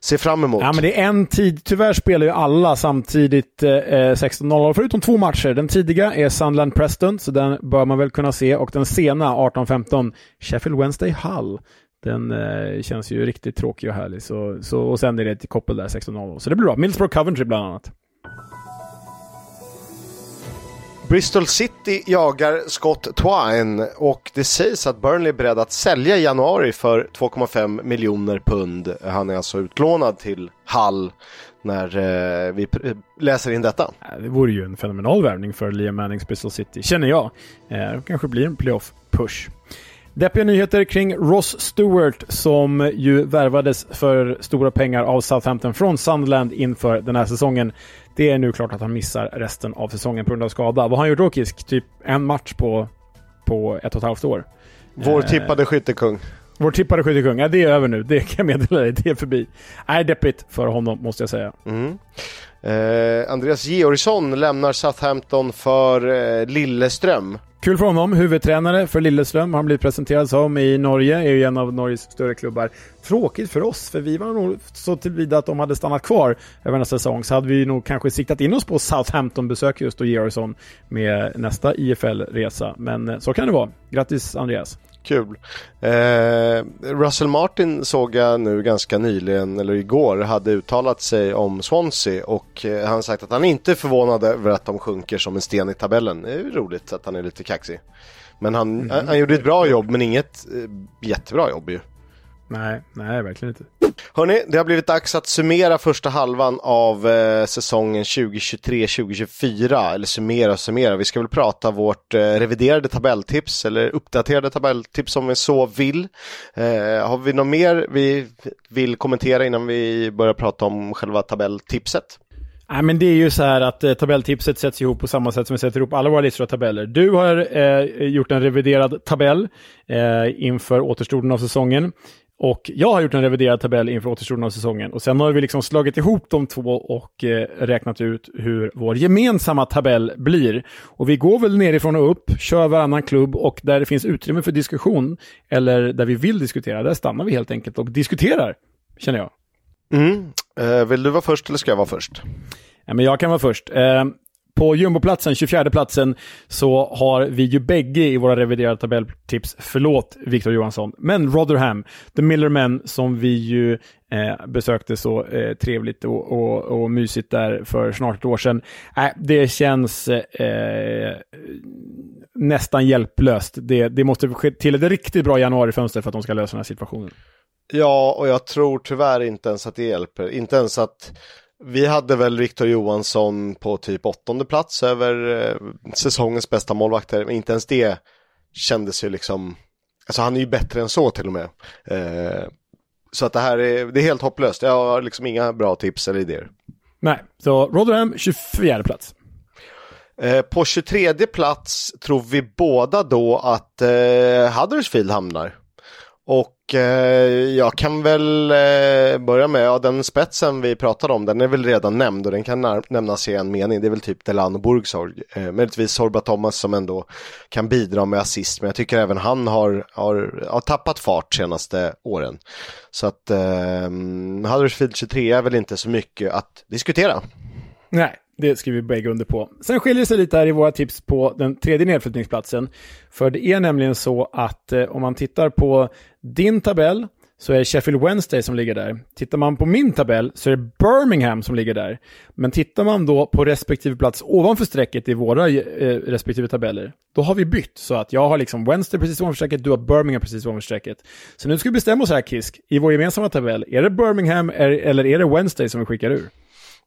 se fram emot? Ja, men det är en tid. Tyvärr spelar ju alla samtidigt eh, eh 16.00, förutom två matcher. Den tidiga är Sunderland Preston, så den bör man väl kunna se. Och den sena, 18.15, Sheffield Wednesday Hull. Den eh, känns ju riktigt tråkig och härlig. Så, så, och sen är det ett koppel där, 16.00. Så det blir bra. Middlesbrough Coventry bland annat. Bristol City jagar Scott Twine och det sägs att Burnley är beredd att sälja i januari för 2,5 miljoner pund. Han är alltså utlånad till Hull när eh, vi läser in detta. Det vore ju en fenomenal värvning för Liam Mannings Bristol City, känner jag. Eh, det kanske blir en playoff-push. Deppiga nyheter kring Ross Stewart som ju värvades för stora pengar av Southampton från Sunderland inför den här säsongen. Det är nu klart att han missar resten av säsongen på grund av skada. Vad har han gjort då Kisk? Typ en match på, på ett och ett halvt år. Vår Eh, tippade skyttekung. Vår tippade skyttekung, ja, det är över nu. Det kan jag meddela dig. Det är förbi. Nej, deppigt för honom måste jag säga. Mm. Eh, Andreas Georgsson lämnar Southampton för eh, Lilleström. Kul för honom. Huvudtränare för Lilleström har han blivit presenterad som i Norge. är ju en av Norges större klubbar. Tråkigt för oss, för vi var nog så tillvida att de hade stannat kvar över nästa säsong så hade vi nog kanske siktat in oss på Southampton-besök just och Georgsson med nästa IFL-resa. Men eh, så kan det vara. Grattis Andreas. Kul. Eh, Russell Martin såg jag nu ganska nyligen, eller igår, hade uttalat sig om Swansea och eh, han sagt att han inte är förvånad över att de sjunker som en sten i tabellen. Det är ju roligt att han är lite kaxig. Men han, han, han gjorde ett bra jobb, men inget eh, jättebra jobb ju. Nej, nej, verkligen inte. Hörni, det har blivit dags att summera första halvan av eh, säsongen 2023-2024. Eller summera och summera. Vi ska väl prata vårt eh, reviderade tabelltips eller uppdaterade tabelltips om vi så vill. Eh, har vi något mer vi vill kommentera innan vi börjar prata om själva tabelltipset? Nej, men det är ju så här att eh, tabelltipset sätts ihop på samma sätt som vi sätter ihop alla våra listor och tabeller. Du har eh, gjort en reviderad tabell eh, inför återstoden av säsongen. Och jag har gjort en reviderad tabell inför återstoden av säsongen. Och sen har vi liksom slagit ihop de två och eh, räknat ut hur vår gemensamma tabell blir. Och vi går väl nerifrån och upp, kör varannan klubb och där det finns utrymme för diskussion, eller där vi vill diskutera, där stannar vi helt enkelt och diskuterar, känner jag. Mm. Eh, vill du vara först eller ska jag vara först? Ja, men jag kan vara först. Eh, på jumboplatsen, 24 platsen, så har vi ju bägge i våra reviderade tabelltips, förlåt Victor Johansson, men Rotherham, The Miller Men, som vi ju eh, besökte så eh, trevligt och, och, och mysigt där för snart ett år sedan. Äh, det känns eh, nästan hjälplöst. Det, det måste ske till ett riktigt bra januarifönster för att de ska lösa den här situationen. Ja, och jag tror tyvärr inte ens att det hjälper. Inte ens att vi hade väl Victor Johansson på typ åttonde plats över eh, säsongens bästa målvakter. Men inte ens det kändes ju liksom, alltså han är ju bättre än så till och med. Eh, så att det här är, det är helt hopplöst. Jag har liksom inga bra tips eller idéer. Nej, så Rotherham 24 plats. Eh, på 23 plats tror vi båda då att eh, Huddersfield hamnar. Och eh, jag kan väl eh, börja med, ja, den spetsen vi pratade om, den är väl redan nämnd och den kan nämnas i en mening. Det är väl typ Delano Burgsorg. Eh, möjligtvis Sorba Thomas som ändå kan bidra med assist, men jag tycker även han har, har, har tappat fart senaste åren. Så att eh, Huddersfield 23 är väl inte så mycket att diskutera. Nej, det skriver vi bägge under på. Sen skiljer det sig lite här i våra tips på den tredje nedflyttningsplatsen. För det är nämligen så att eh, om man tittar på din tabell så är det Sheffield Wednesday som ligger där. Tittar man på min tabell så är det Birmingham som ligger där. Men tittar man då på respektive plats ovanför strecket i våra eh, respektive tabeller, då har vi bytt. Så att jag har liksom Wednesday precis ovanför strecket, du har Birmingham precis ovanför strecket. Så nu ska vi bestämma oss här, Kisk, i vår gemensamma tabell. Är det Birmingham är, eller är det Wednesday som vi skickar ur?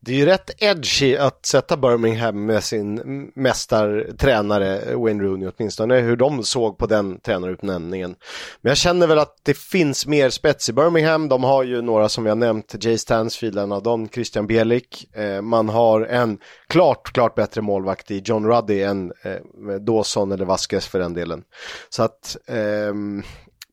Det är ju rätt edgy att sätta Birmingham med sin mästartränare Wayne Rooney åtminstone hur de såg på den tränarutnämningen. Men jag känner väl att det finns mer spets i Birmingham. De har ju några som vi har nämnt, Jay Stansfield, en av dem, Christian Bielik. Eh, man har en klart, klart bättre målvakt i John Ruddy än eh, Dawson eller Vasquez för den delen. Så att ehm,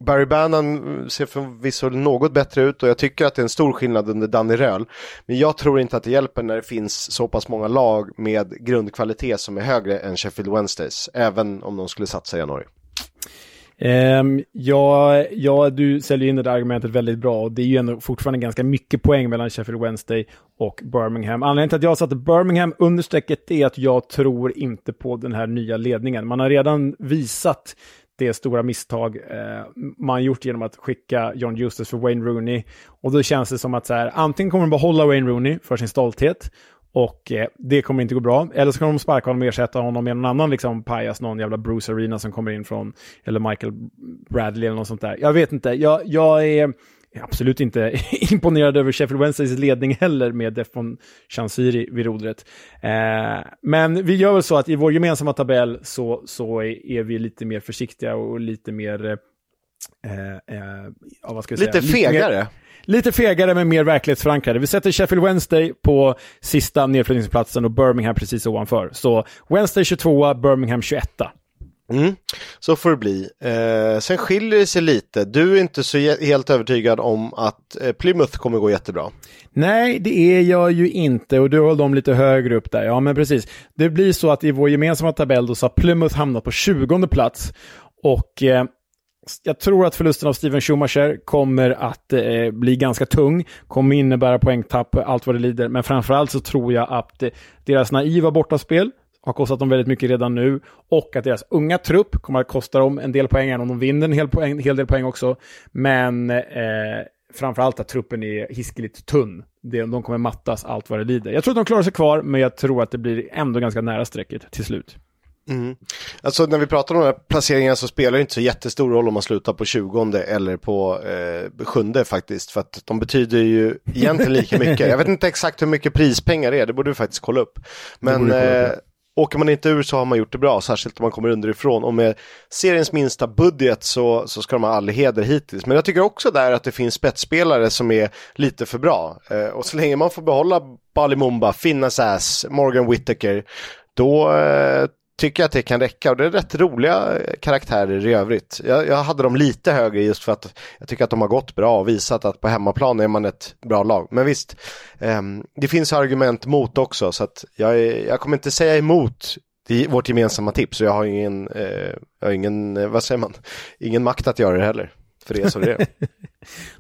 Barry Bannon ser förvisso något bättre ut och jag tycker att det är en stor skillnad under Danny Röhl. Men jag tror inte att det hjälper när det finns så pass många lag med grundkvalitet som är högre än Sheffield Wednesdays, även om de skulle satsa i januari. Um, ja, ja, du säljer in det där argumentet väldigt bra och det är ju ändå fortfarande ganska mycket poäng mellan Sheffield Wednesday och Birmingham. Anledningen till att jag satte Birmingham under strecket är att jag tror inte på den här nya ledningen. Man har redan visat det stora misstag eh, man gjort genom att skicka John Justus för Wayne Rooney. Och då känns det som att så här, antingen kommer de behålla Wayne Rooney för sin stolthet och eh, det kommer inte gå bra. Eller så kommer de sparka honom och ersätta honom med någon annan liksom pajas, någon jävla Bruce Arena som kommer in från, eller Michael Bradley eller något sånt där. Jag vet inte, jag, jag är absolut inte [laughs] imponerad över Sheffield Wednesdays ledning heller med Defon Chansiri vid rodret. Eh, men vi gör väl så att i vår gemensamma tabell så, så är, är vi lite mer försiktiga och lite mer... Eh, eh, ja, vad ska jag lite säga? fegare? Lite, mer, lite fegare men mer verklighetsförankrade. Vi sätter Sheffield Wednesday på sista nedflyttningsplatsen och Birmingham precis ovanför. Så Wednesday 22, Birmingham 21. Mm, så får det bli. Eh, sen skiljer det sig lite. Du är inte så helt övertygad om att eh, Plymouth kommer gå jättebra. Nej, det är jag ju inte och du har dem lite högre upp där. Ja, men precis. Det blir så att i vår gemensamma tabell då så har Plymouth hamnat på 20 plats och eh, jag tror att förlusten av Steven Schumacher kommer att eh, bli ganska tung, kommer innebära poängtapp, allt vad det lider. Men framförallt så tror jag att eh, deras naiva bortaspel har kostat dem väldigt mycket redan nu och att deras unga trupp kommer att kosta dem en del poäng, även om de vinner en hel, poäng, hel del poäng också. Men eh, framförallt att truppen är hiskeligt tunn. De kommer mattas allt vad det lider. Jag tror att de klarar sig kvar, men jag tror att det blir ändå ganska nära strecket till slut. Mm. Alltså när vi pratar om de här placeringarna så spelar det inte så jättestor roll om man slutar på 20 eller på eh, sjunde faktiskt. För att de betyder ju egentligen lika mycket. Jag vet inte exakt hur mycket prispengar det är, det borde du faktiskt kolla upp. Men eh, åker man inte ur så har man gjort det bra, särskilt om man kommer underifrån. Och med seriens minsta budget så, så ska de ha all heder hittills. Men jag tycker också där att det finns spetsspelare som är lite för bra. Eh, och så länge man får behålla Bali Mumba, Finnas Ass, Morgan Whittaker, då eh, tycker att det kan räcka och det är rätt roliga karaktärer i övrigt. Jag, jag, hade dem lite högre just för att jag tycker att de har gått bra och visat att på hemmaplan är man ett bra lag. Men visst, eh, det finns argument mot också så att jag, jag kommer inte säga emot vårt gemensamma tips och jag har ingen, eh, jag har ingen, eh, vad säger man, ingen makt att göra det heller. För det är så det är.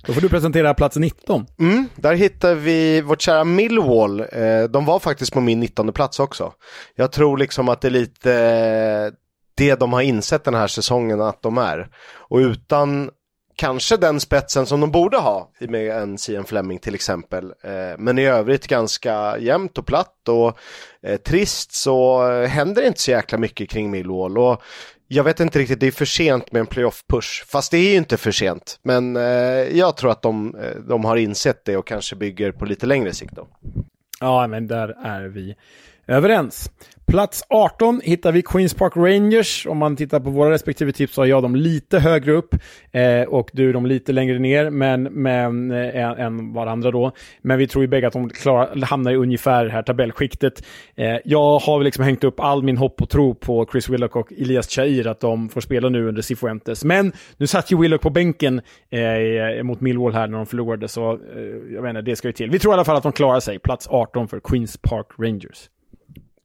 Då får du presentera plats 19. Mm, där hittar vi vårt kära Millwall. Eh, de var faktiskt på min 19 plats också. Jag tror liksom att det är lite eh, det de har insett den här säsongen att de är. Och utan kanske den spetsen som de borde ha med en Sian Fleming till exempel. Eh, men i övrigt ganska jämnt och platt och trist så händer det inte så jäkla mycket kring Millwall. Och jag vet inte riktigt, det är för sent med en playoff-push. Fast det är ju inte för sent. Men eh, jag tror att de, eh, de har insett det och kanske bygger på lite längre sikt då. Ja, men där är vi överens. Plats 18 hittar vi Queens Park Rangers. Om man tittar på våra respektive tips så har jag dem lite högre upp eh, och du dem lite längre ner men, men, eh, än varandra då. Men vi tror ju bägge att de klarar, hamnar i ungefär det här tabellskiktet. Eh, jag har väl liksom hängt upp all min hopp och tro på Chris Willock och Elias Chair att de får spela nu under Cifuentes. Men nu satt ju Willock på bänken eh, eh, mot Millwall här när de förlorade så eh, jag vet inte, det ska ju till. Vi tror i alla fall att de klarar sig. Plats 18 för Queens Park Rangers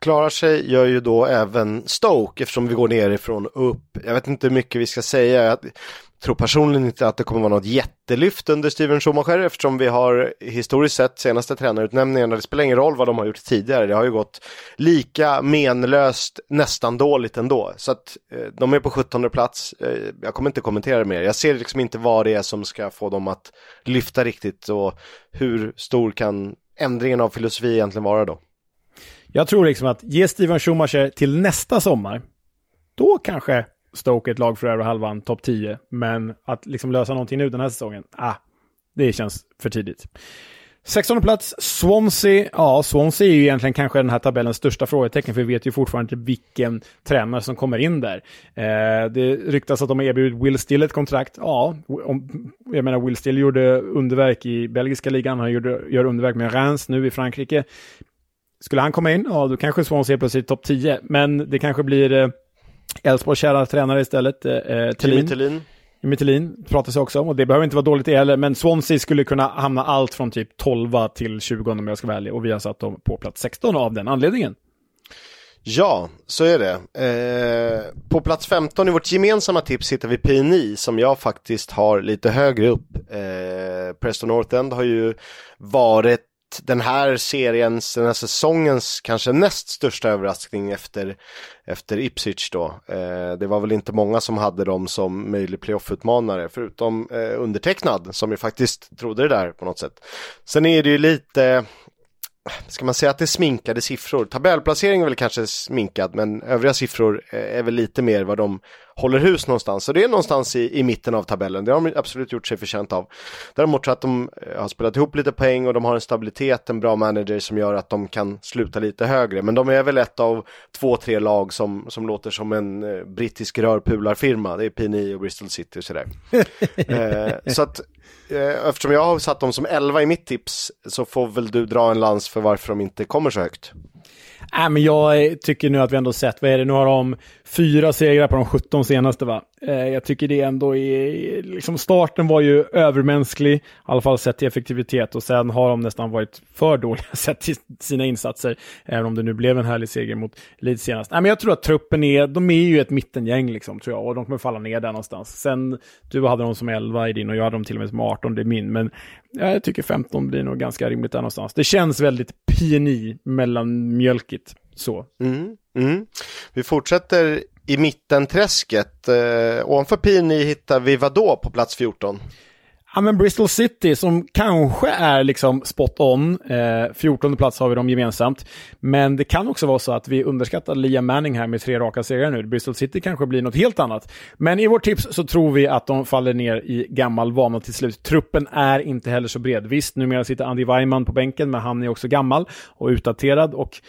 klarar sig gör ju då även Stoke eftersom vi går nerifrån och upp. Jag vet inte hur mycket vi ska säga. Jag tror personligen inte att det kommer vara något jättelyft under Steven Schumacher eftersom vi har historiskt sett senaste tränarutnämningarna, det spelar ingen roll vad de har gjort tidigare, det har ju gått lika menlöst nästan dåligt ändå. Så att eh, de är på 17 plats, eh, jag kommer inte kommentera mer, jag ser liksom inte vad det är som ska få dem att lyfta riktigt och hur stor kan ändringen av filosofi egentligen vara då? Jag tror liksom att ge Steven Schumacher till nästa sommar, då kanske Stoke är ett lag för över halvan, topp 10. Men att liksom lösa någonting nu den här säsongen, ah, det känns för tidigt. 16 plats, Swansea. Ja, Swansea är ju egentligen kanske den här tabellens största frågetecken, för vi vet ju fortfarande inte vilken tränare som kommer in där. Eh, det ryktas att de har erbjudit Will Still ett kontrakt. Ja, om, jag menar Will Still gjorde underverk i belgiska ligan, han gjorde, gör underverk med Reims nu i Frankrike. Skulle han komma in, ja då kanske Swansea är plötsligt topp 10, men det kanske blir eh, Elfsborgs kära tränare istället, eh, eh Thelin. Mytelin pratas det också om och det behöver inte vara dåligt det heller, men Swansea skulle kunna hamna allt från typ 12 till 20 om jag ska vara ärlig och vi har satt dem på plats 16 av den anledningen. Ja, så är det. Eh, på plats 15 i vårt gemensamma tips hittar vi PNI som jag faktiskt har lite högre upp. Eh, Preston North End har ju varit den här seriens, den här säsongens kanske näst största överraskning efter, efter Ipswich då. Eh, det var väl inte många som hade dem som möjlig playoff-utmanare, förutom eh, undertecknad som ju faktiskt trodde det där på något sätt. Sen är det ju lite, ska man säga att det är sminkade siffror? Tabellplaceringen är väl kanske sminkad, men övriga siffror är väl lite mer vad de håller hus någonstans. Så det är någonstans i, i mitten av tabellen. Det har de absolut gjort sig förtjänt av. Däremot jag att de eh, har spelat ihop lite poäng och de har en stabilitet, en bra manager som gör att de kan sluta lite högre. Men de är väl ett av två, tre lag som, som låter som en eh, brittisk rörpularfirma. Det är PNI och Bristol City och sådär. [laughs] eh, så att eh, Eh, eftersom jag har satt dem som 11 i mitt tips så får väl du dra en lans för varför de inte kommer så högt. Äh, men jag tycker nu att vi ändå sett, vad är det, nu har de fyra segrar på de 17 senaste va? Eh, jag tycker det ändå är, liksom starten var ju övermänsklig, i alla fall sett till effektivitet och sen har de nästan varit för dåliga [laughs] sett till sina insatser, även om det nu blev en härlig seger mot Leeds senast. Nej, men jag tror att truppen är, de är ju ett mittengäng liksom, tror jag, och de kommer falla ner där någonstans. Sen, du hade dem som 11 i din och jag hade dem till och med som 18, det är min, men ja, jag tycker 15 blir nog ganska rimligt där någonstans. Det känns väldigt PNI mellan mjölkigt så. Mm, mm. Vi fortsätter i mittenträsket. Eh, ovanför PNI hittar vi vad då på plats 14? Ja, men Bristol City som kanske är liksom spot on. Eh, 14 plats har vi dem gemensamt. Men det kan också vara så att vi underskattar Liam Manning här med tre raka segrar nu. Bristol City kanske blir något helt annat. Men i vårt tips så tror vi att de faller ner i gammal vana till slut. Truppen är inte heller så bred. Visst, numera sitter Andy Weimann på bänken, men han är också gammal och utdaterad. Och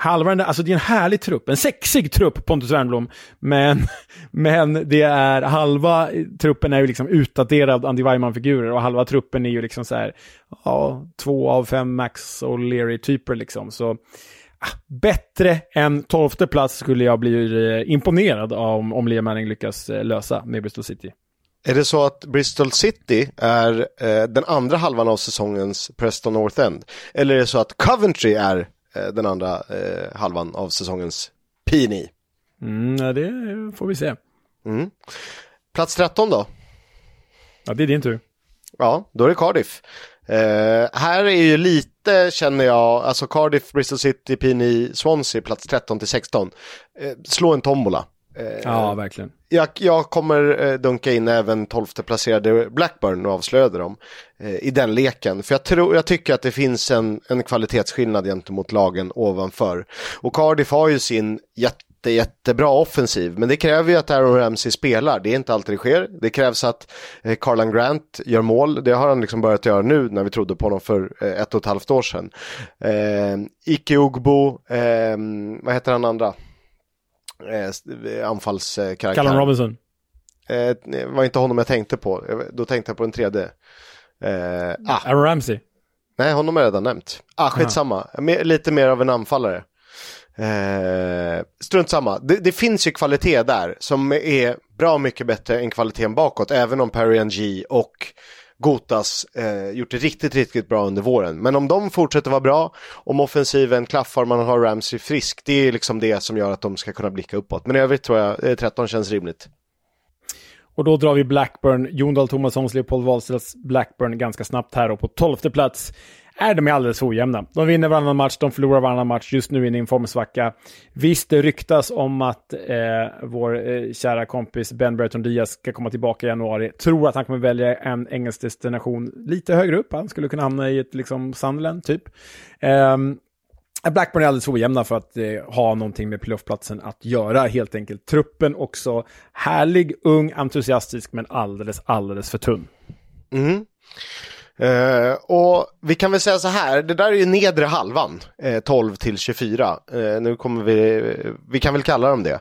halva den där, alltså det är en härlig trupp, en sexig trupp Pontus Wernbloom, men, [laughs] men det är halva truppen är ju liksom utdaterad Andy Weimann-figurer och halva truppen är ju liksom så här, ja, två av fem Max och Leary-typer liksom. Så ah, bättre än tolfte plats skulle jag bli eh, imponerad imponerad om, om Liam Manning lyckas eh, lösa med Bristol City. Är det så att Bristol City är eh, den andra halvan av säsongens Preston North End? Eller är det så att Coventry är den andra eh, halvan av säsongens PNI. Mm, ja, det får vi se. Mm. Plats 13 då? Ja, det är din tur. Ja, då är det Cardiff. Eh, här är ju lite, känner jag, alltså Cardiff, Bristol City, PNI, Swansea, plats 13 till 16. Eh, slå en tombola. Eh, ja, verkligen. Jag, jag kommer eh, dunka in även 12 placerade Blackburn och avslöjade dem eh, i den leken. För jag, tror, jag tycker att det finns en, en kvalitetsskillnad gentemot lagen ovanför. Och Cardiff har ju sin jätte, jättebra offensiv, men det kräver ju att Aaron Ramsey spelar. Det är inte alltid det sker. Det krävs att Carlan Grant gör mål. Det har han liksom börjat göra nu när vi trodde på honom för ett och ett halvt år sedan. Eh, Ike Ugbo, eh, vad heter han andra? Eh, anfallskaraktär. Callum Robinson. Eh, det var inte honom jag tänkte på, då tänkte jag på den tredje. Eh, ah. Aaron Ramsey. Nej, honom har jag redan nämnt. Ah, skitsamma, Mer, lite mer av en anfallare. Eh, strunt samma, det, det, finns ju kvalitet där som är bra mycket bättre än kvaliteten bakåt, även om Perry G och Gotas eh, gjort det riktigt, riktigt bra under våren. Men om de fortsätter vara bra, om offensiven klaffar, man har Ramsey frisk, det är liksom det som gör att de ska kunna blicka uppåt. Men i övrigt tror jag eh, 13 känns rimligt. Och då drar vi Blackburn, Jon Dahl Tomassons, Leopold Wahlstedts Blackburn ganska snabbt här och på 12 plats är de alldeles ojämna. De vinner varannan match, de förlorar varannan match, just nu i en formsvacka. Visst, det ryktas om att eh, vår eh, kära kompis Ben Burton Diaz ska komma tillbaka i januari. Tror att han kommer välja en engelsk destination lite högre upp. Han skulle kunna hamna i ett liksom Sunderland, typ. Eh, Blackburn är alldeles ojämna för att eh, ha någonting med playoffplatsen att göra, helt enkelt. Truppen också härlig, ung, entusiastisk, men alldeles, alldeles för tunn. Mm. Uh, och vi kan väl säga så här, det där är ju nedre halvan, uh, 12 till 24. Uh, nu kommer vi, vi kan väl kalla dem det.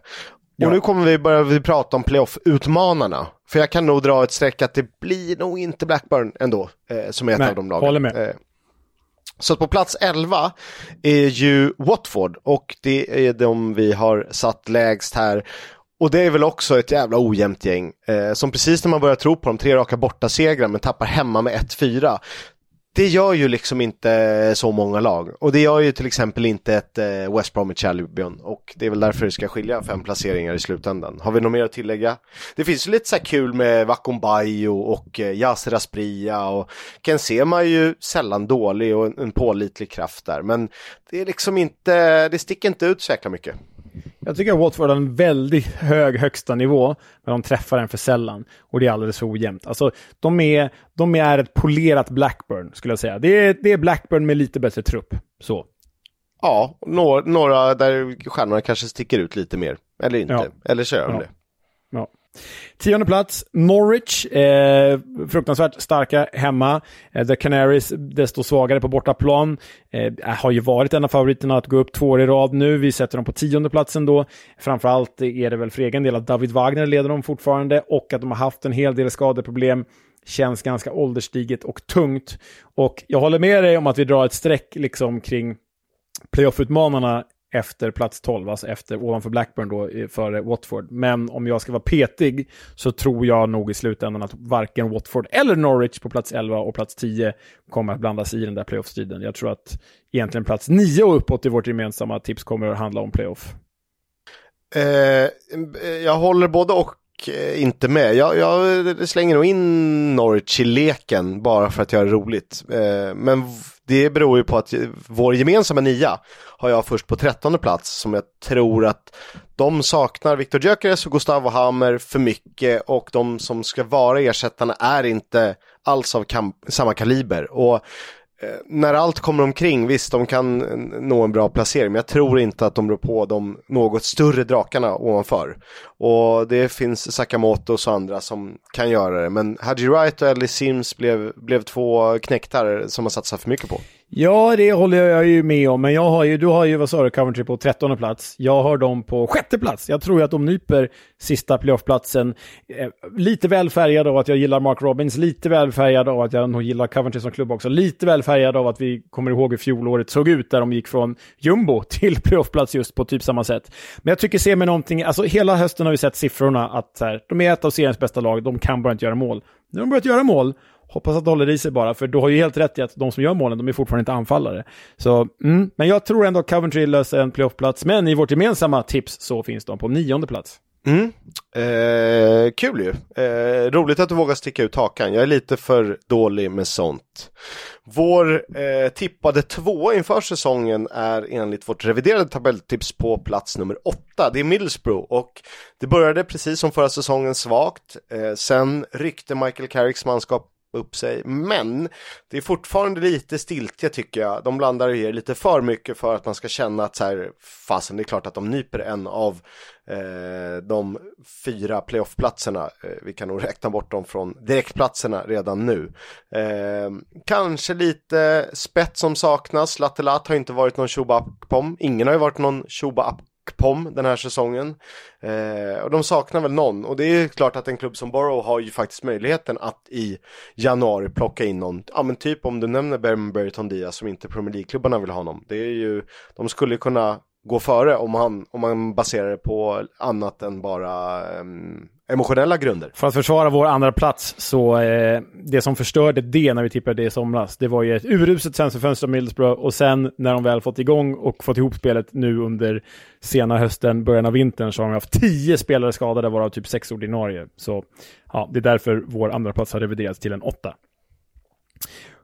Ja. Och nu kommer vi börja vi prata om playoff-utmanarna. För jag kan nog dra ett streck att det blir nog inte Blackburn ändå, som är ett Nej, av de lagen. håller med. Så på plats 11 är ju Watford och det är de vi har satt lägst här. Och det är väl också ett jävla ojämnt gäng. Eh, som precis när man börjar tro på de tre raka bortasegrar men tappar hemma med 1-4. Det gör ju liksom inte eh, så många lag. Och det gör ju till exempel inte ett eh, West Bromwich Albion. Och det är väl därför det ska skilja fem placeringar i slutändan. Har vi något mer att tillägga? Det finns ju lite så här kul med Vakumbayo och eh, Yasser Aspria och Ken Sema är ju sällan dålig och en, en pålitlig kraft där. Men det är liksom inte, det sticker inte ut så jäkla mycket. Jag tycker att Watford har en väldigt hög högsta nivå, men de träffar den för sällan. Och det är alldeles för ojämnt. Alltså, de är, de är ett polerat Blackburn, skulle jag säga. Det är, det är Blackburn med lite bättre trupp. Så. Ja, några, några där stjärnorna kanske sticker ut lite mer. Eller inte. Ja. Eller så gör de ja. det. Tionde plats, Norwich. Eh, fruktansvärt starka hemma. Eh, The Canaries desto svagare på bortaplan. Eh, har ju varit en av favoriterna att gå upp två år i rad nu. Vi sätter dem på tionde platsen då. Framförallt är det väl för egen del att David Wagner leder dem fortfarande och att de har haft en hel del skadeproblem. Känns ganska ålderstiget och tungt. Och jag håller med dig om att vi drar ett streck liksom kring playoff-utmanarna efter plats 12, alltså efter, ovanför Blackburn då, före Watford. Men om jag ska vara petig så tror jag nog i slutändan att varken Watford eller Norwich på plats 11 och plats 10 kommer att blandas i den där playoff-striden. Jag tror att egentligen plats 9 och uppåt i vårt gemensamma tips kommer att handla om playoff. Eh, jag håller både och Eh, inte med. Jag, jag, slänger nog in Norwich i leken bara för att göra det roligt. Eh, men det beror ju på att vår gemensamma nia har jag först på trettonde plats som jag tror att de saknar Viktor Gyökeres och Gustavo Hammer för mycket och de som ska vara ersättarna är inte alls av samma kaliber. Och Eh, när allt kommer omkring, visst de kan nå en bra placering, men jag tror inte att de rår på de något större drakarna ovanför. Och det finns Sakamotos och andra som kan göra det, men Haji Wright och Ellie Sims blev, blev två knäktar som man satsar för mycket på. Ja, det håller jag ju med om, men jag har ju, du har ju, vad sa du, Coventry på trettonde plats. Jag har dem på sjätte plats. Jag tror ju att de nyper sista playoffplatsen. Eh, lite väl färgad av att jag gillar Mark Robbins, lite väl färgad av att jag nog gillar Coventry som klubb också, lite väl färgad av att vi kommer ihåg hur fjolåret såg ut, där de gick från jumbo [laughs] till playoffplats just på typ samma sätt. Men jag tycker se mig någonting, alltså hela hösten har vi sett siffrorna att här, de är ett av seriens bästa lag, de kan bara inte göra mål. Nu har de börjat göra mål, Hoppas att det håller i sig bara, för du har ju helt rätt i att de som gör målen, de är fortfarande inte anfallare. Så, mm, men jag tror ändå att Coventry löser en playoffplats, men i vårt gemensamma tips så finns de på nionde plats. Mm. Eh, kul ju. Eh, roligt att du vågar sticka ut hakan. Jag är lite för dålig med sånt. Vår eh, tippade två inför säsongen är enligt vårt reviderade tabelltips på plats nummer åtta. Det är Middlesbrough och det började precis som förra säsongen svagt. Eh, sen ryckte Michael Carricks manskap upp sig. Men det är fortfarande lite stiltje tycker jag. De blandar och ger lite för mycket för att man ska känna att så här, fasen det är klart att de nyper en av eh, de fyra playoffplatserna. Eh, vi kan nog [laughs] räkna bort dem från direktplatserna redan nu. Eh, kanske lite spett som saknas. Lattelat har inte varit någon Shuba Ingen har ju varit någon Shuba Pom den här säsongen. Eh, och de saknar väl någon och det är klart att en klubb som Borough har ju faktiskt möjligheten att i januari plocka in någon, ja men typ om du nämner Berton Diaz som inte Premier League-klubbarna vill ha honom. Det är ju, de skulle kunna gå före om man, om man baserar det på annat än bara um, emotionella grunder. För att försvara vår andra plats så eh, det som förstörde det när vi tippade det i somras, det var ju ett uruset sensorfönster av Middlesbrough och sen när de väl fått igång och fått ihop spelet nu under sena hösten, början av vintern så har de haft tio spelare skadade varav typ sex ordinarie. Så ja, det är därför vår andra plats har reviderats till en åtta.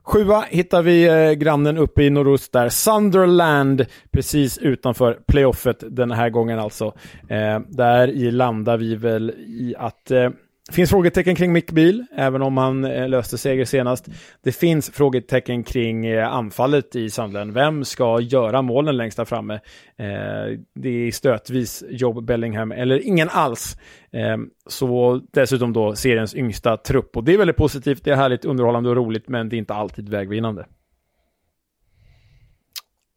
Sjua hittar vi eh, grannen uppe i nordost där, Sunderland, precis utanför playoffet den här gången alltså. Eh, där i landar vi väl i att eh, finns frågetecken kring Mick Beal, även om han eh, löste seger senast. Det finns frågetecken kring eh, anfallet i Sandlen. Vem ska göra målen längst där framme? Eh, det är stötvis Job Bellingham eller ingen alls. Eh, så dessutom då seriens yngsta trupp. Och det är väldigt positivt, det är härligt, underhållande och roligt, men det är inte alltid vägvinnande.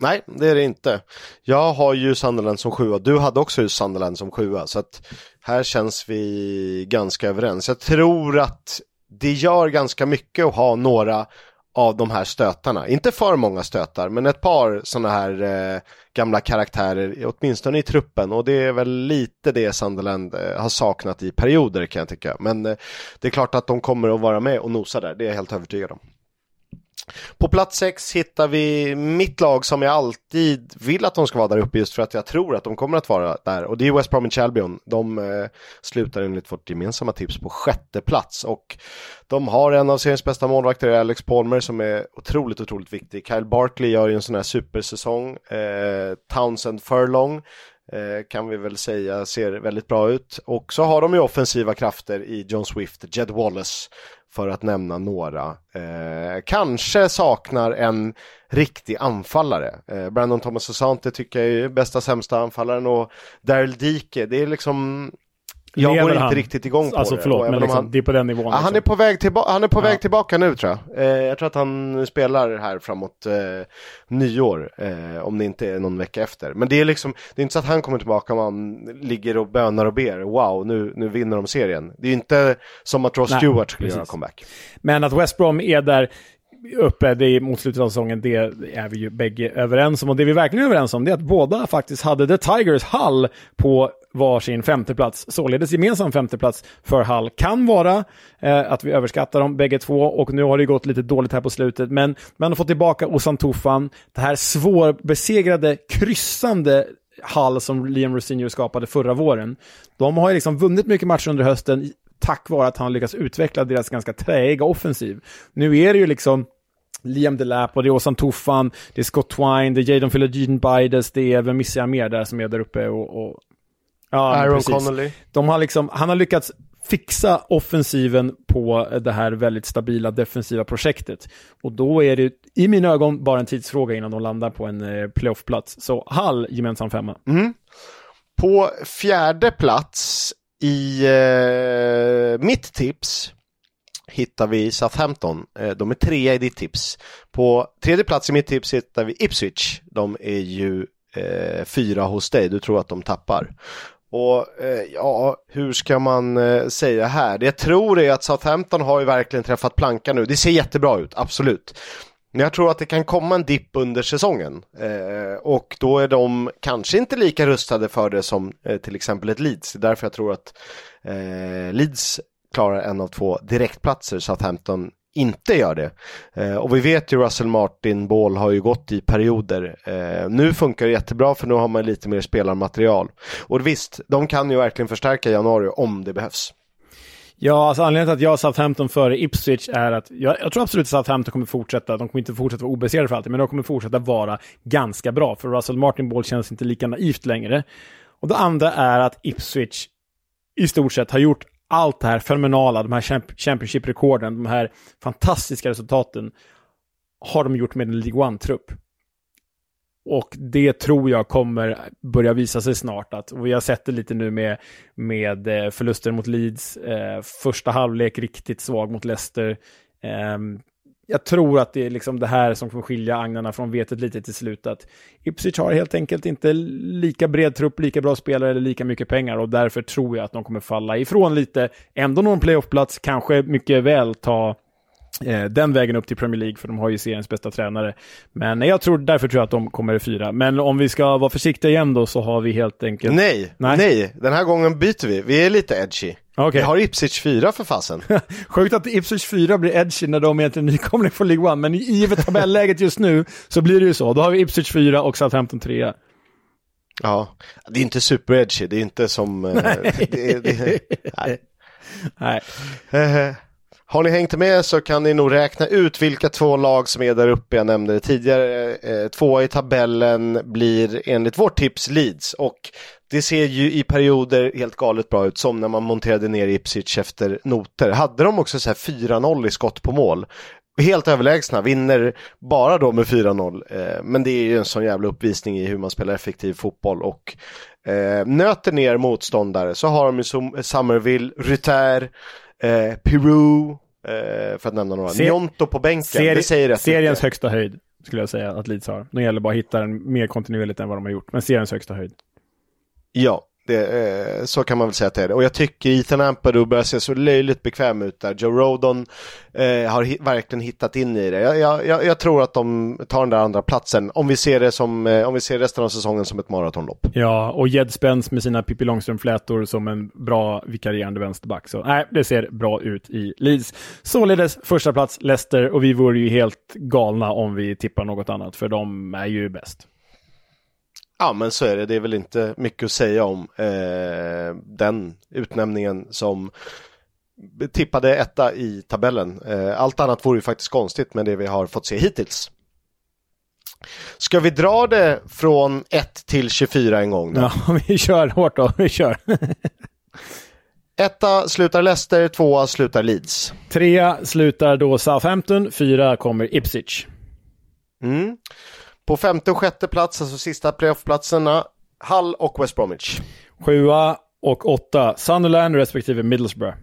Nej, det är det inte. Jag har ju Sunderland som sjua. Du hade också Sunderland som sjua. Så att här känns vi ganska överens. Jag tror att det gör ganska mycket att ha några av de här stötarna. Inte för många stötar, men ett par sådana här eh, gamla karaktärer, åtminstone i truppen. Och det är väl lite det Sunderland eh, har saknat i perioder kan jag tycka. Men eh, det är klart att de kommer att vara med och nosa där, det är jag helt övertygad om. På plats 6 hittar vi mitt lag som jag alltid vill att de ska vara där uppe just för att jag tror att de kommer att vara där. Och det är West Bromwich Albion. De eh, slutar enligt vårt gemensamma tips på sjätte plats. Och de har en av seriens bästa målvakter, Alex Palmer, som är otroligt, otroligt viktig. Kyle Barkley gör ju en sån här supersäsong. Eh, Townsend Furlong Eh, kan vi väl säga ser väldigt bra ut. Och så har de ju offensiva krafter i John Swift, Jed Wallace för att nämna några. Eh, kanske saknar en riktig anfallare. Eh, Brandon Thomas Asante tycker jag är bästa sämsta anfallaren och Daryl Dike, det är liksom jag går inte han? riktigt igång på alltså, det. Förlåt, men liksom, han, det är på den nivån. Ja, han, är liksom. på väg tillba- han är på Ja. väg tillbaka nu tror jag. Eh, jag tror att han spelar här framåt eh, nyår. Eh, om det inte är någon vecka efter. Men det är liksom, det är inte så att han kommer tillbaka och man ligger och bönar och ber. Wow, nu, nu vinner de serien. Det är inte som att Ross Nej, Stewart skulle precis. göra comeback. Men att West Brom är där uppe det mot slutet av säsongen, det är vi ju bägge överens om. Och det vi verkligen är överens om det är att båda faktiskt hade The Tigers Hull på varsin femteplats. Således gemensam femteplats för Hull. Kan vara eh, att vi överskattar dem bägge två och nu har det gått lite dåligt här på slutet. Men man har fått tillbaka Ozan Tufan, det här svårbesegrade, kryssande Hull som Liam Rosinho skapade förra våren. De har ju liksom vunnit mycket matcher under hösten tack vare att han lyckats utveckla deras ganska träiga offensiv. Nu är det ju liksom Liam Delap och det är Ozan Tufan, det är Scott Twine, det är Jadon Philogene Bides, det är, vem missar jag mer där som är där uppe och... och ja, Aaron precis. Connolly. De har liksom, han har lyckats fixa offensiven på det här väldigt stabila defensiva projektet. Och då är det i mina ögon bara en tidsfråga innan de landar på en eh, playoffplats. Så Hall gemensam femma. Mm. På fjärde plats i eh, mitt tips hittar vi Southampton. Eh, de är trea i ditt tips. På tredje plats i mitt tips hittar vi Ipswich. De är ju eh, fyra hos dig. Du tror att de tappar. Och eh, ja, hur ska man eh, säga här? Det jag tror är att Southampton har ju verkligen träffat plankan nu. Det ser jättebra ut, absolut. Men jag tror att det kan komma en dipp under säsongen. Eh, och då är de kanske inte lika rustade för det som eh, till exempel ett Leeds. Det är därför jag tror att eh, Leeds klarar en av två direktplatser Southampton inte gör det. Eh, och vi vet ju Russell Martin Ball har ju gått i perioder. Eh, nu funkar det jättebra för nu har man lite mer spelarmaterial. Och visst, de kan ju verkligen förstärka januari om det behövs. Ja, alltså anledningen till att jag sa Southampton före Ipswich är att jag, jag tror absolut att Southampton kommer fortsätta, de kommer inte fortsätta vara obesegrade för alltid, men de kommer fortsätta vara ganska bra, för Russell Martin Ball känns inte lika naivt längre. Och det andra är att Ipswich i stort sett har gjort allt det här fenomenala, de här Championship-rekorden, de här fantastiska resultaten, har de gjort med en League One-trupp. Och det tror jag kommer börja visa sig snart. Att, och vi har sett det lite nu med, med eh, förluster mot Leeds. Eh, första halvlek riktigt svag mot Leicester. Eh, jag tror att det är liksom det här som kommer skilja agnarna från vetet lite till slut. Att Ipswich har helt enkelt inte lika bred trupp, lika bra spelare eller lika mycket pengar. Och därför tror jag att de kommer falla ifrån lite. Ändå någon playoffplats, kanske mycket väl ta eh, den vägen upp till Premier League, för de har ju seriens bästa tränare. Men jag tror, därför tror jag att de kommer fyra. Men om vi ska vara försiktiga igen då, så har vi helt enkelt... Nej, Nej. nej, den här gången byter vi. Vi är lite edgy. Okej. Vi har Ipswich 4 för fasen. [laughs] Sjukt att Ipswich 4 blir edgy när de är egentligen nykomling från League One, men i- givet tabelläget just nu så blir det ju så. Då har vi Ipswich 4 och Southampton 3. Ja, det är inte super edgy, det är inte som... eh, [laughs] det, det, nej. Nej. Har ni hängt med så kan ni nog räkna ut vilka två lag som är där uppe. Jag nämnde det tidigare. Eh, tvåa i tabellen blir enligt vårt tips Leeds och det ser ju i perioder helt galet bra ut som när man monterade ner Ipswich efter noter. Hade de också så här 4-0 i skott på mål helt överlägsna, vinner bara då med 4-0. Eh, men det är ju en sån jävla uppvisning i hur man spelar effektiv fotboll och eh, nöter ner motståndare. Så har de ju Summerville, Rytter, eh, Peru, för att nämna några. Se Njonto på bänken, seri det säger rätt Seriens mycket. högsta höjd skulle jag säga att Leeds har. Det gäller bara att hitta den mer kontinuerligt än vad de har gjort, men seriens högsta höjd. Ja, det, eh, så kan man väl säga att det är det. Och jag tycker Ethan Ampadu börjar se så löjligt bekväm ut där. Joe Rodon eh, har hi verkligen hittat in i det. Jag, jag, jag, tror att de tar den där andra platsen om vi ser det som, eh, om vi ser resten av säsongen som ett maratonlopp. Ja, och Jed Spence med sina Pippi Långstrump-flätor som en bra vikarierande vänsterback. Så nej, det ser bra ut i Leeds. Således första plats Leicester och vi vore ju helt galna om vi tippar något annat, för de är ju bäst. Ja men så är det, det är väl inte mycket att säga om eh, den utnämningen som tippade etta i tabellen. Eh, allt annat vore ju faktiskt konstigt med det vi har fått se hittills. Ska vi dra det från 1 till 24 en gång? Då? Ja, [laughs] vi kör hårt då. Vi kör. [laughs] Etta slutar Leicester, tvåa slutar Leeds. Trea slutar då Southampton, fyra kommer Ipswich. Mm. På femte och sjätte plats, alltså sista playoffplatserna, Hull och West Bromwich. Sjua och åtta, Sunderland respektive Middlesbrough.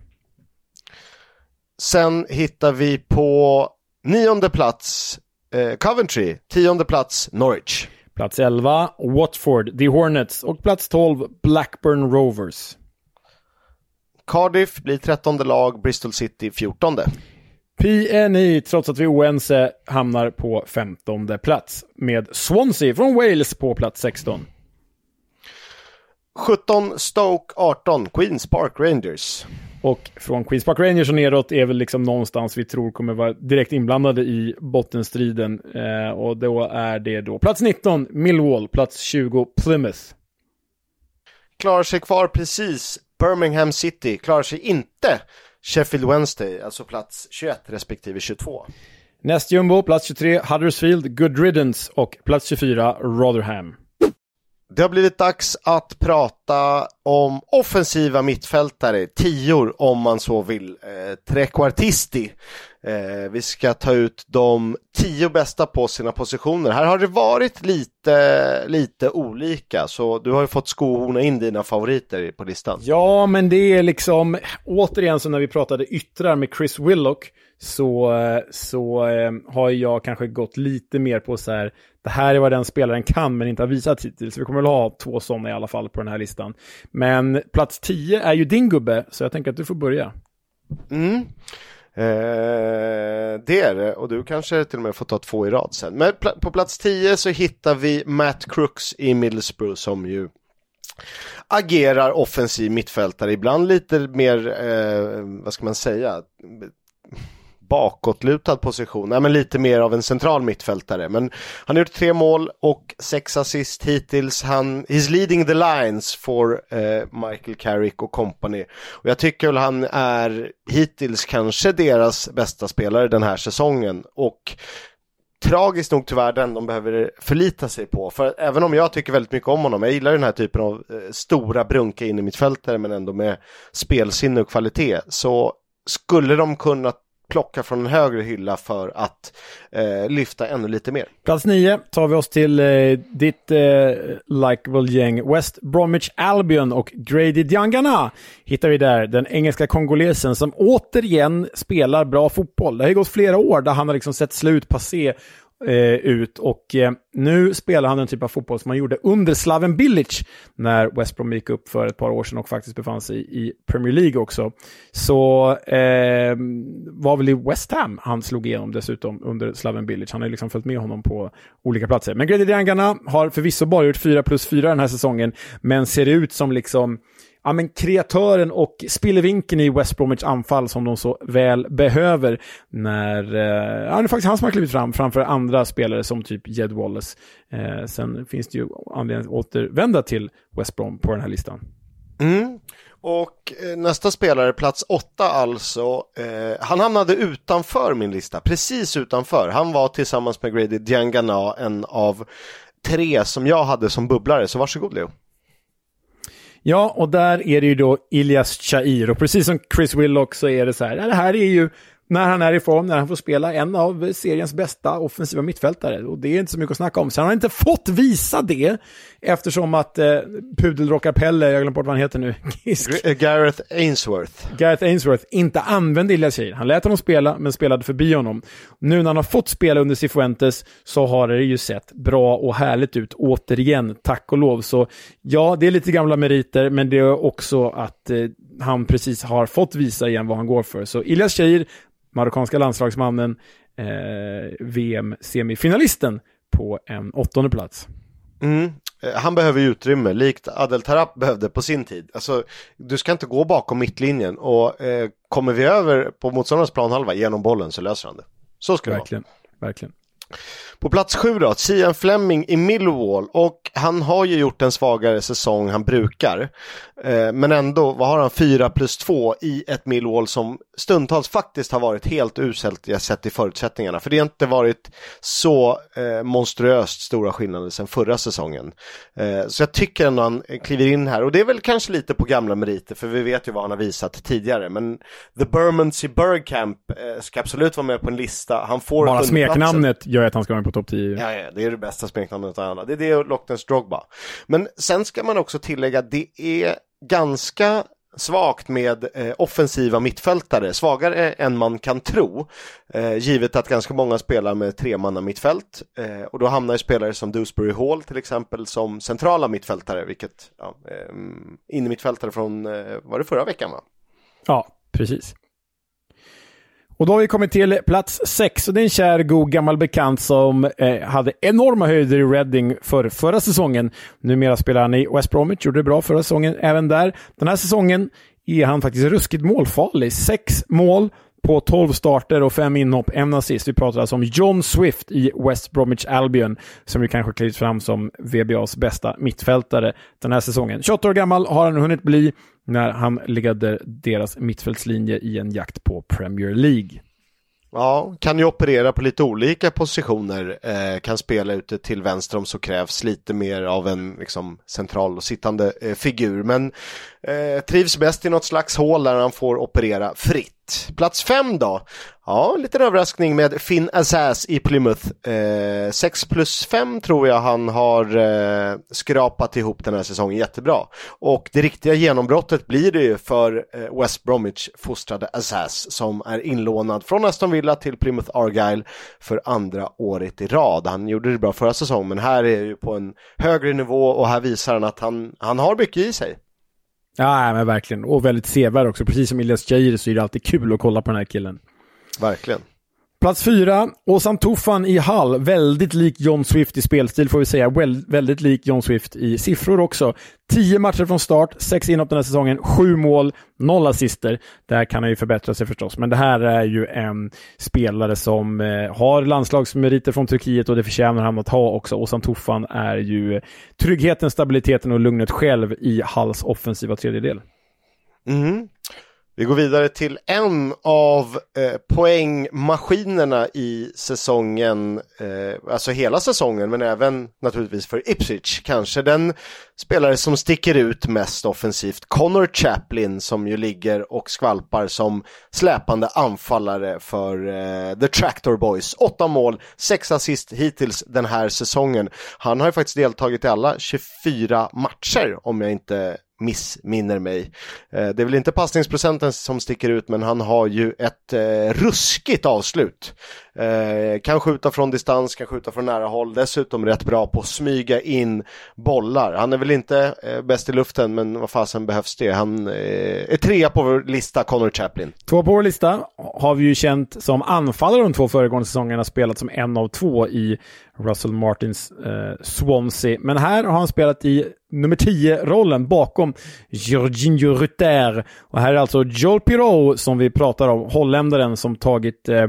Sen hittar vi på nionde plats eh, Coventry, tionde plats Norwich. Plats 11, Watford, The Hornets och plats 12, Blackburn Rovers. Cardiff blir trettonde lag, Bristol City fjortonde. PNI, trots att vi är oense, hamnar på femtonde plats med Swansea från Wales på plats 16. 17 Stoke, 18 Queens Park Rangers. Och från Queens Park Rangers och neråt är väl liksom någonstans vi tror kommer vara direkt inblandade i bottenstriden. Eh, och då är det då plats 19 Millwall, plats 20 Plymouth. Klarar sig kvar precis Birmingham City, klarar sig inte Sheffield Wednesday, alltså plats 21 respektive 22. Näst jumbo, plats 23 Huddersfield, Good Riddance och plats 24 Rotherham. Det har blivit dags att prata om offensiva mittfältare, tior om man så vill, eh, trekvartisti. Eh, vi ska ta ut de tio bästa på sina positioner. Här har det varit lite, lite olika, så du har ju fått skohorna in dina favoriter på listan. Ja, men det är liksom, återigen så när vi pratade yttrar med Chris Willock, så, så eh, har jag kanske gått lite mer på så här, det här är vad den spelaren kan men inte har visat hittills. Vi kommer väl ha två sådana i alla fall på den här listan. Men plats 10 är ju din gubbe, så jag tänker att du får börja. Mm. Eh, det är det. Och du kanske till och med får ta två i rad sen. Men pl på plats 10 så hittar vi Matt Crooks i Middlesbrough som ju agerar offensiv mittfältare, ibland lite mer, eh, vad ska man säga, bakåtlutad position, nej men lite mer av en central mittfältare. Men han har gjort tre mål och sex assist hittills. Han, he's leading the lines for eh, Michael Carrick och company. Och jag tycker väl han är hittills kanske deras bästa spelare den här säsongen. Och tragiskt nog tyvärr den de behöver förlita sig på. För även om jag tycker väldigt mycket om honom, jag gillar den här typen av eh, stora brunka in i mittfältare men ändå med spelsinne och kvalitet, så skulle de kunna plocka från en högre hylla för att eh, lyfta ännu lite mer. Plats nio tar vi oss till eh, ditt eh, likeable gäng West Bromwich Albion och Grady Diangana hittar vi där, den engelska kongolesen som återigen spelar bra fotboll. Det har ju gått flera år där han har liksom sett slut passé eh, ut och eh, nu spelar han den typ av fotboll som han gjorde under Slaven Bilic när West Brom gick upp för ett par år sedan och faktiskt befann sig i Premier League också. Så eh, var väl i West Ham han slog igenom dessutom under Slaven Bilic. Han har ju liksom följt med honom på olika platser. Men Grady Diangana har förvisso bara gjort 4 plus 4 den här säsongen, men ser ut som liksom ja, men kreatören och spillevinkeln i West Bromwich anfall som de så väl behöver när, eh, ja det är faktiskt han som har klivit fram framför andra spelare som typ Jed Wallace. Eh, sen finns det ju anledning att återvända till West Brom på den här listan. Mm. Och eh, nästa spelare, plats åtta alltså, eh, han hamnade utanför min lista, precis utanför. Han var tillsammans med Grady Diangana en av tre som jag hade som bubblare, så varsågod Leo. Ja, och där är det ju då Ilias Chair och precis som Chris Willock så är det så här, det här är ju när han är i form, när han får spela en av seriens bästa offensiva mittfältare. Och det är inte så mycket att snacka om. Så han har inte fått visa det eftersom att eh, pudelrockar-Pelle, jag glömde bort vad han heter nu. [laughs] Eh, Gareth Ainsworth. Gareth Ainsworth inte använde Ilias Cheir. Han lät honom spela, men spelade förbi honom. Nu när han har fått spela under Cifuentes så har det ju sett bra och härligt ut återigen, tack och lov. Så ja, det är lite gamla meriter, men det är också att eh, han precis har fått visa igen vad han går för. Så Ilias Cheir marockanska landslagsmannen, eh, VM-semifinalisten på en åttonde plats. Mm. Eh, han behöver utrymme, likt Adel Tarap behövde på sin tid. Alltså, du ska inte gå bakom mittlinjen och eh, kommer vi över på motståndarens planhalva genom bollen så löser han det. Så ska det verkligen, vara. Verkligen. På plats sju då, Sian Fleming i Millwall och han har ju gjort en svagare säsong han brukar. Eh, men ändå, vad har han, 4 plus 2 i ett Millwall som stundtals faktiskt har varit helt uselt jag sett i förutsättningarna. För det har inte varit så eh, monstruöst stora skillnader sedan förra säsongen. Eh, så jag tycker ändå han kliver in här och det är väl kanske lite på gamla meriter för vi vet ju vad han har visat tidigare. Men The Bermondsey Bergkamp eh, ska absolut vara med på en lista. Han får Bara smeknamnet gör att han ska vara med på topp 10. Ja, ja, det är det bästa smeknamnet av alla. Det är det och Loch Ness Drogba. Men sen ska man också tillägga, det är ganska svagt med eh, offensiva mittfältare, svagare än man kan tro. Eh, givet att ganska många spelar med tremanna mittfält eh, och då hamnar ju spelare som Dewsbury Hall till exempel som centrala mittfältare, vilket ja, eh, innermittfältare från, eh, var det förra veckan va? Ja, precis. Och då har vi kommit till plats sex och det är en kär god gammal bekant som eh, hade enorma höjder i Reading för förra säsongen. Numera spelar han i West Bromwich, gjorde det bra förra säsongen även där. Den här säsongen är han faktiskt ruskigt målfarlig. Sex mål på 12 starter och fem inhopp, en assist. Vi pratar alltså om John Swift i West Bromwich Albion, som ju kanske klivit fram som VBAs bästa mittfältare den här säsongen. 28 år gammal har han hunnit bli när han leder deras mittfältslinje i en jakt på Premier League. Ja, kan ju operera på lite olika positioner, eh, kan spela ute till vänster om så krävs lite mer av en liksom, central och sittande eh, figur. Men eh, trivs bäst i något slags hål där han får operera fritt. Plats fem då? Ja, lite överraskning med Finn Assas i Plymouth. Eh, 6 plus 5 tror jag han har eh, skrapat ihop den här säsongen jättebra. Och det riktiga genombrottet blir det ju för eh, West Bromwich fostrade Assas som är inlånad från Aston Villa till Plymouth Argyle för andra året i rad. Han gjorde det bra förra säsongen men här är ju på en högre nivå och här visar han att han, han har mycket i sig. Ja, men verkligen. Och väldigt sevärd också. Precis som Ilias Jair så är det alltid kul att kolla på den här killen. Verkligen. Plats fyra, Ozan Tufan i Hall. Väldigt lik John Swift i spelstil får vi säga. väldigt lik John Swift i siffror också. Tio matcher från start, sex inhopp den här säsongen, sju mål, noll assister. Där kan han ju förbättra sig förstås, men det här är ju en spelare som eh, har landslagsmeriter från Turkiet och det förtjänar han att ha också. Ozan Tufan är ju tryggheten, stabiliteten och lugnet själv i Halls offensiva tredjedel. Mm. Vi går vidare till en av eh, poängmaskinerna i säsongen, eh, alltså hela säsongen, men även naturligtvis för Ipswich. Kanske den spelare som sticker ut mest offensivt, Connor Chaplin, som ju ligger och skvalpar som släpande anfallare för eh, The Tractor Boys. Åtta mål, sex assist hittills den här säsongen. Han har ju faktiskt deltagit i alla 24 matcher, om jag inte missminner mig. Eh, det är väl inte passningsprocenten som sticker ut men han har ju ett eh, ruskigt avslut. Eh, kan skjuta från distans, kan skjuta från nära håll, dessutom rätt bra på att smyga in bollar. Han är väl inte eh, bäst i luften men vad fasen behövs det? Han eh, är trea på vår lista, Connor Chaplin. Två på vår lista har vi ju känt som anfallare de två föregående säsongerna, spelat som en av två i Russell Martins eh, Swansea. Men här har han spelat i nummer 10-rollen bakom Jorginho Rutter. Och här är alltså Joel Pirou som vi pratar om, holländaren som tagit eh,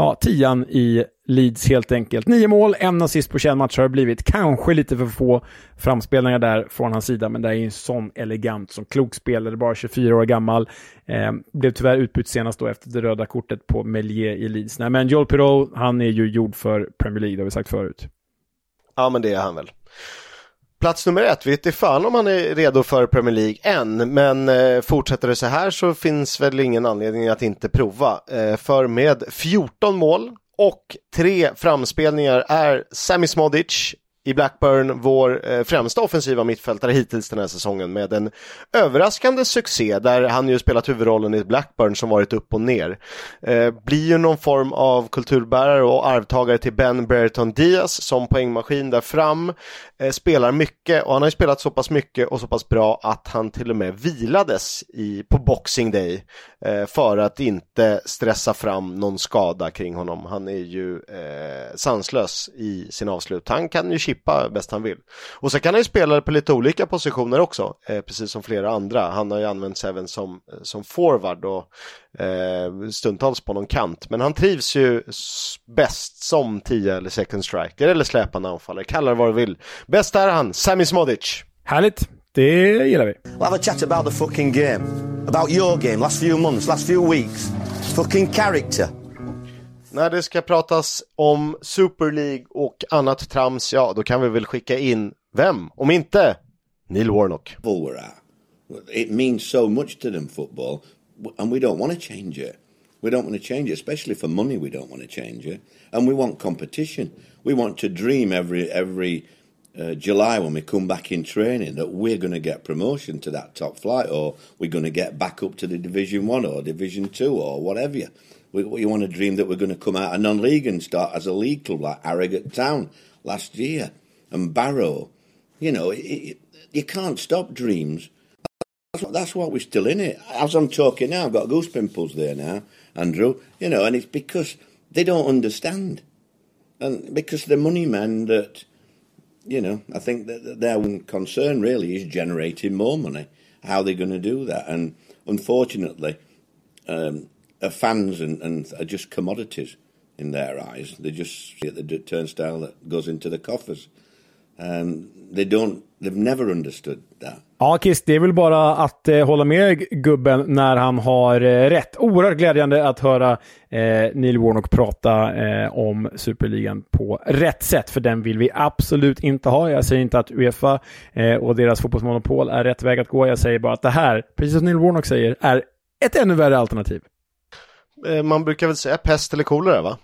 ja, tian i Leeds helt enkelt. Nio mål, en assist på 21 matcher har det blivit. Kanske lite för få framspelningar där från hans sida, men det är ju en sån elegant, som klok spelare, bara 24 år gammal. Eh, blev tyvärr utbytt senast då efter det röda kortet på Melier i Leeds. Nej, men Joel Pirou, han är ju gjord för Premier League, det har vi sagt förut. Ja, men det är han väl. Plats nummer ett, vet inte fan om han är redo för Premier League än, men eh, fortsätter det så här så finns väl ingen anledning att inte prova. Eh, för med 14 mål och tre framspelningar är Sami Smodic i Blackburn vår eh, främsta offensiva mittfältare hittills den här säsongen med en överraskande succé där han ju spelat huvudrollen i Blackburn som varit upp och ner. Eh, blir ju någon form av kulturbärare och arvtagare till Ben Brereton Diaz som poängmaskin där fram. Eh, spelar mycket och han har ju spelat så pass mycket och så pass bra att han till och med vilades i, på Boxing Day eh, för att inte stressa fram någon skada kring honom. Han är ju eh, sanslös i sin avslut. Han kan ju chippa bäst han vill. Och så kan han ju spela på lite olika positioner också, eh, precis som flera andra. Han har ju använts även som, som forward och eh, stundtals på någon kant. Men han trivs ju bäst som 10 eller second striker eller släpande anfallare, kalla det vad du vill. Bäst är han, Sami Smodic. Härligt, det gillar vi. We'll have a chat about the fucking game. About your game, last few months, last few weeks. Fucking character. När det ska pratas om Super League och annat trams, ja då kan vi väl skicka in vem, om inte Neil Warnock. It means so much to them football and we don't want to change it. We don't want to change it, especially for money. We don't want to change it, and we want competition. We want to dream every every uh, July when we come back in training that we're going to get promotion to that top flight, or we're going to get back up to the Division 1 or Division 2 or whatever. We, want to dream that we're going to come out of non-league and start as a league club like Harrogate Town last year and Barrow. You know, it, it, you can't stop dreams. That's why we're still in it. As I'm talking now, I've got goose pimples there now, Andrew. You know, and it's because they don't understand, and because the money men that, you know, I think that their concern really is generating more money. How they're going to do that, and unfortunately, um, are fans and, and are just commodities in their eyes. They just see at the turnstile that goes into the coffers. Um, they don't. They've never understood that. Ja, Kiss, det är väl bara att eh, hålla med gubben när han har eh, rätt. Oerhört glädjande att höra eh, Neil Warnock prata eh, om Superligan på rätt sätt, för den vill vi absolut inte ha. Jag säger inte att Uefa eh, och deras fotbollsmonopol är rätt väg att gå. Jag säger bara att det här, precis som Neil Warnock säger, är ett ännu värre alternativ. Eh, man brukar väl säga pest eller kolera, va?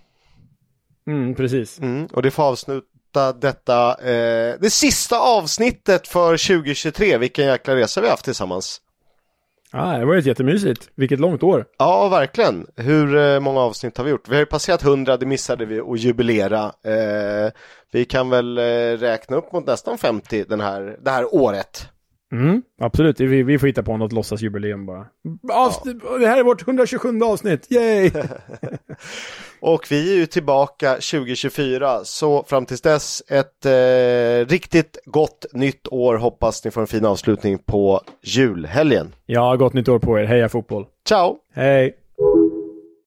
Mm, precis. Mm, och det får avsluta detta, eh, det sista avsnittet för 2023. Vilken jäkla resa vi haft tillsammans. Ja, det var ett jättemysigt. Vilket långt år. Ja, verkligen. Hur eh, många avsnitt har vi gjort? Vi har ju passerat 100, det missade vi att jubilera. Eh, vi kan väl eh, räkna upp mot nästan 50 den här, det här året. Mm, absolut, vi, vi får hitta på något låtsasjubileum bara. Avsnitt, ja. Det här är vårt 127 avsnitt, yay! [laughs] och vi är ju tillbaka 2024, så fram tills dess ett eh, riktigt gott nytt år. Hoppas ni får en fin avslutning på julhelgen. Ja, gott nytt år på er. Heja fotboll! Ciao! Hej!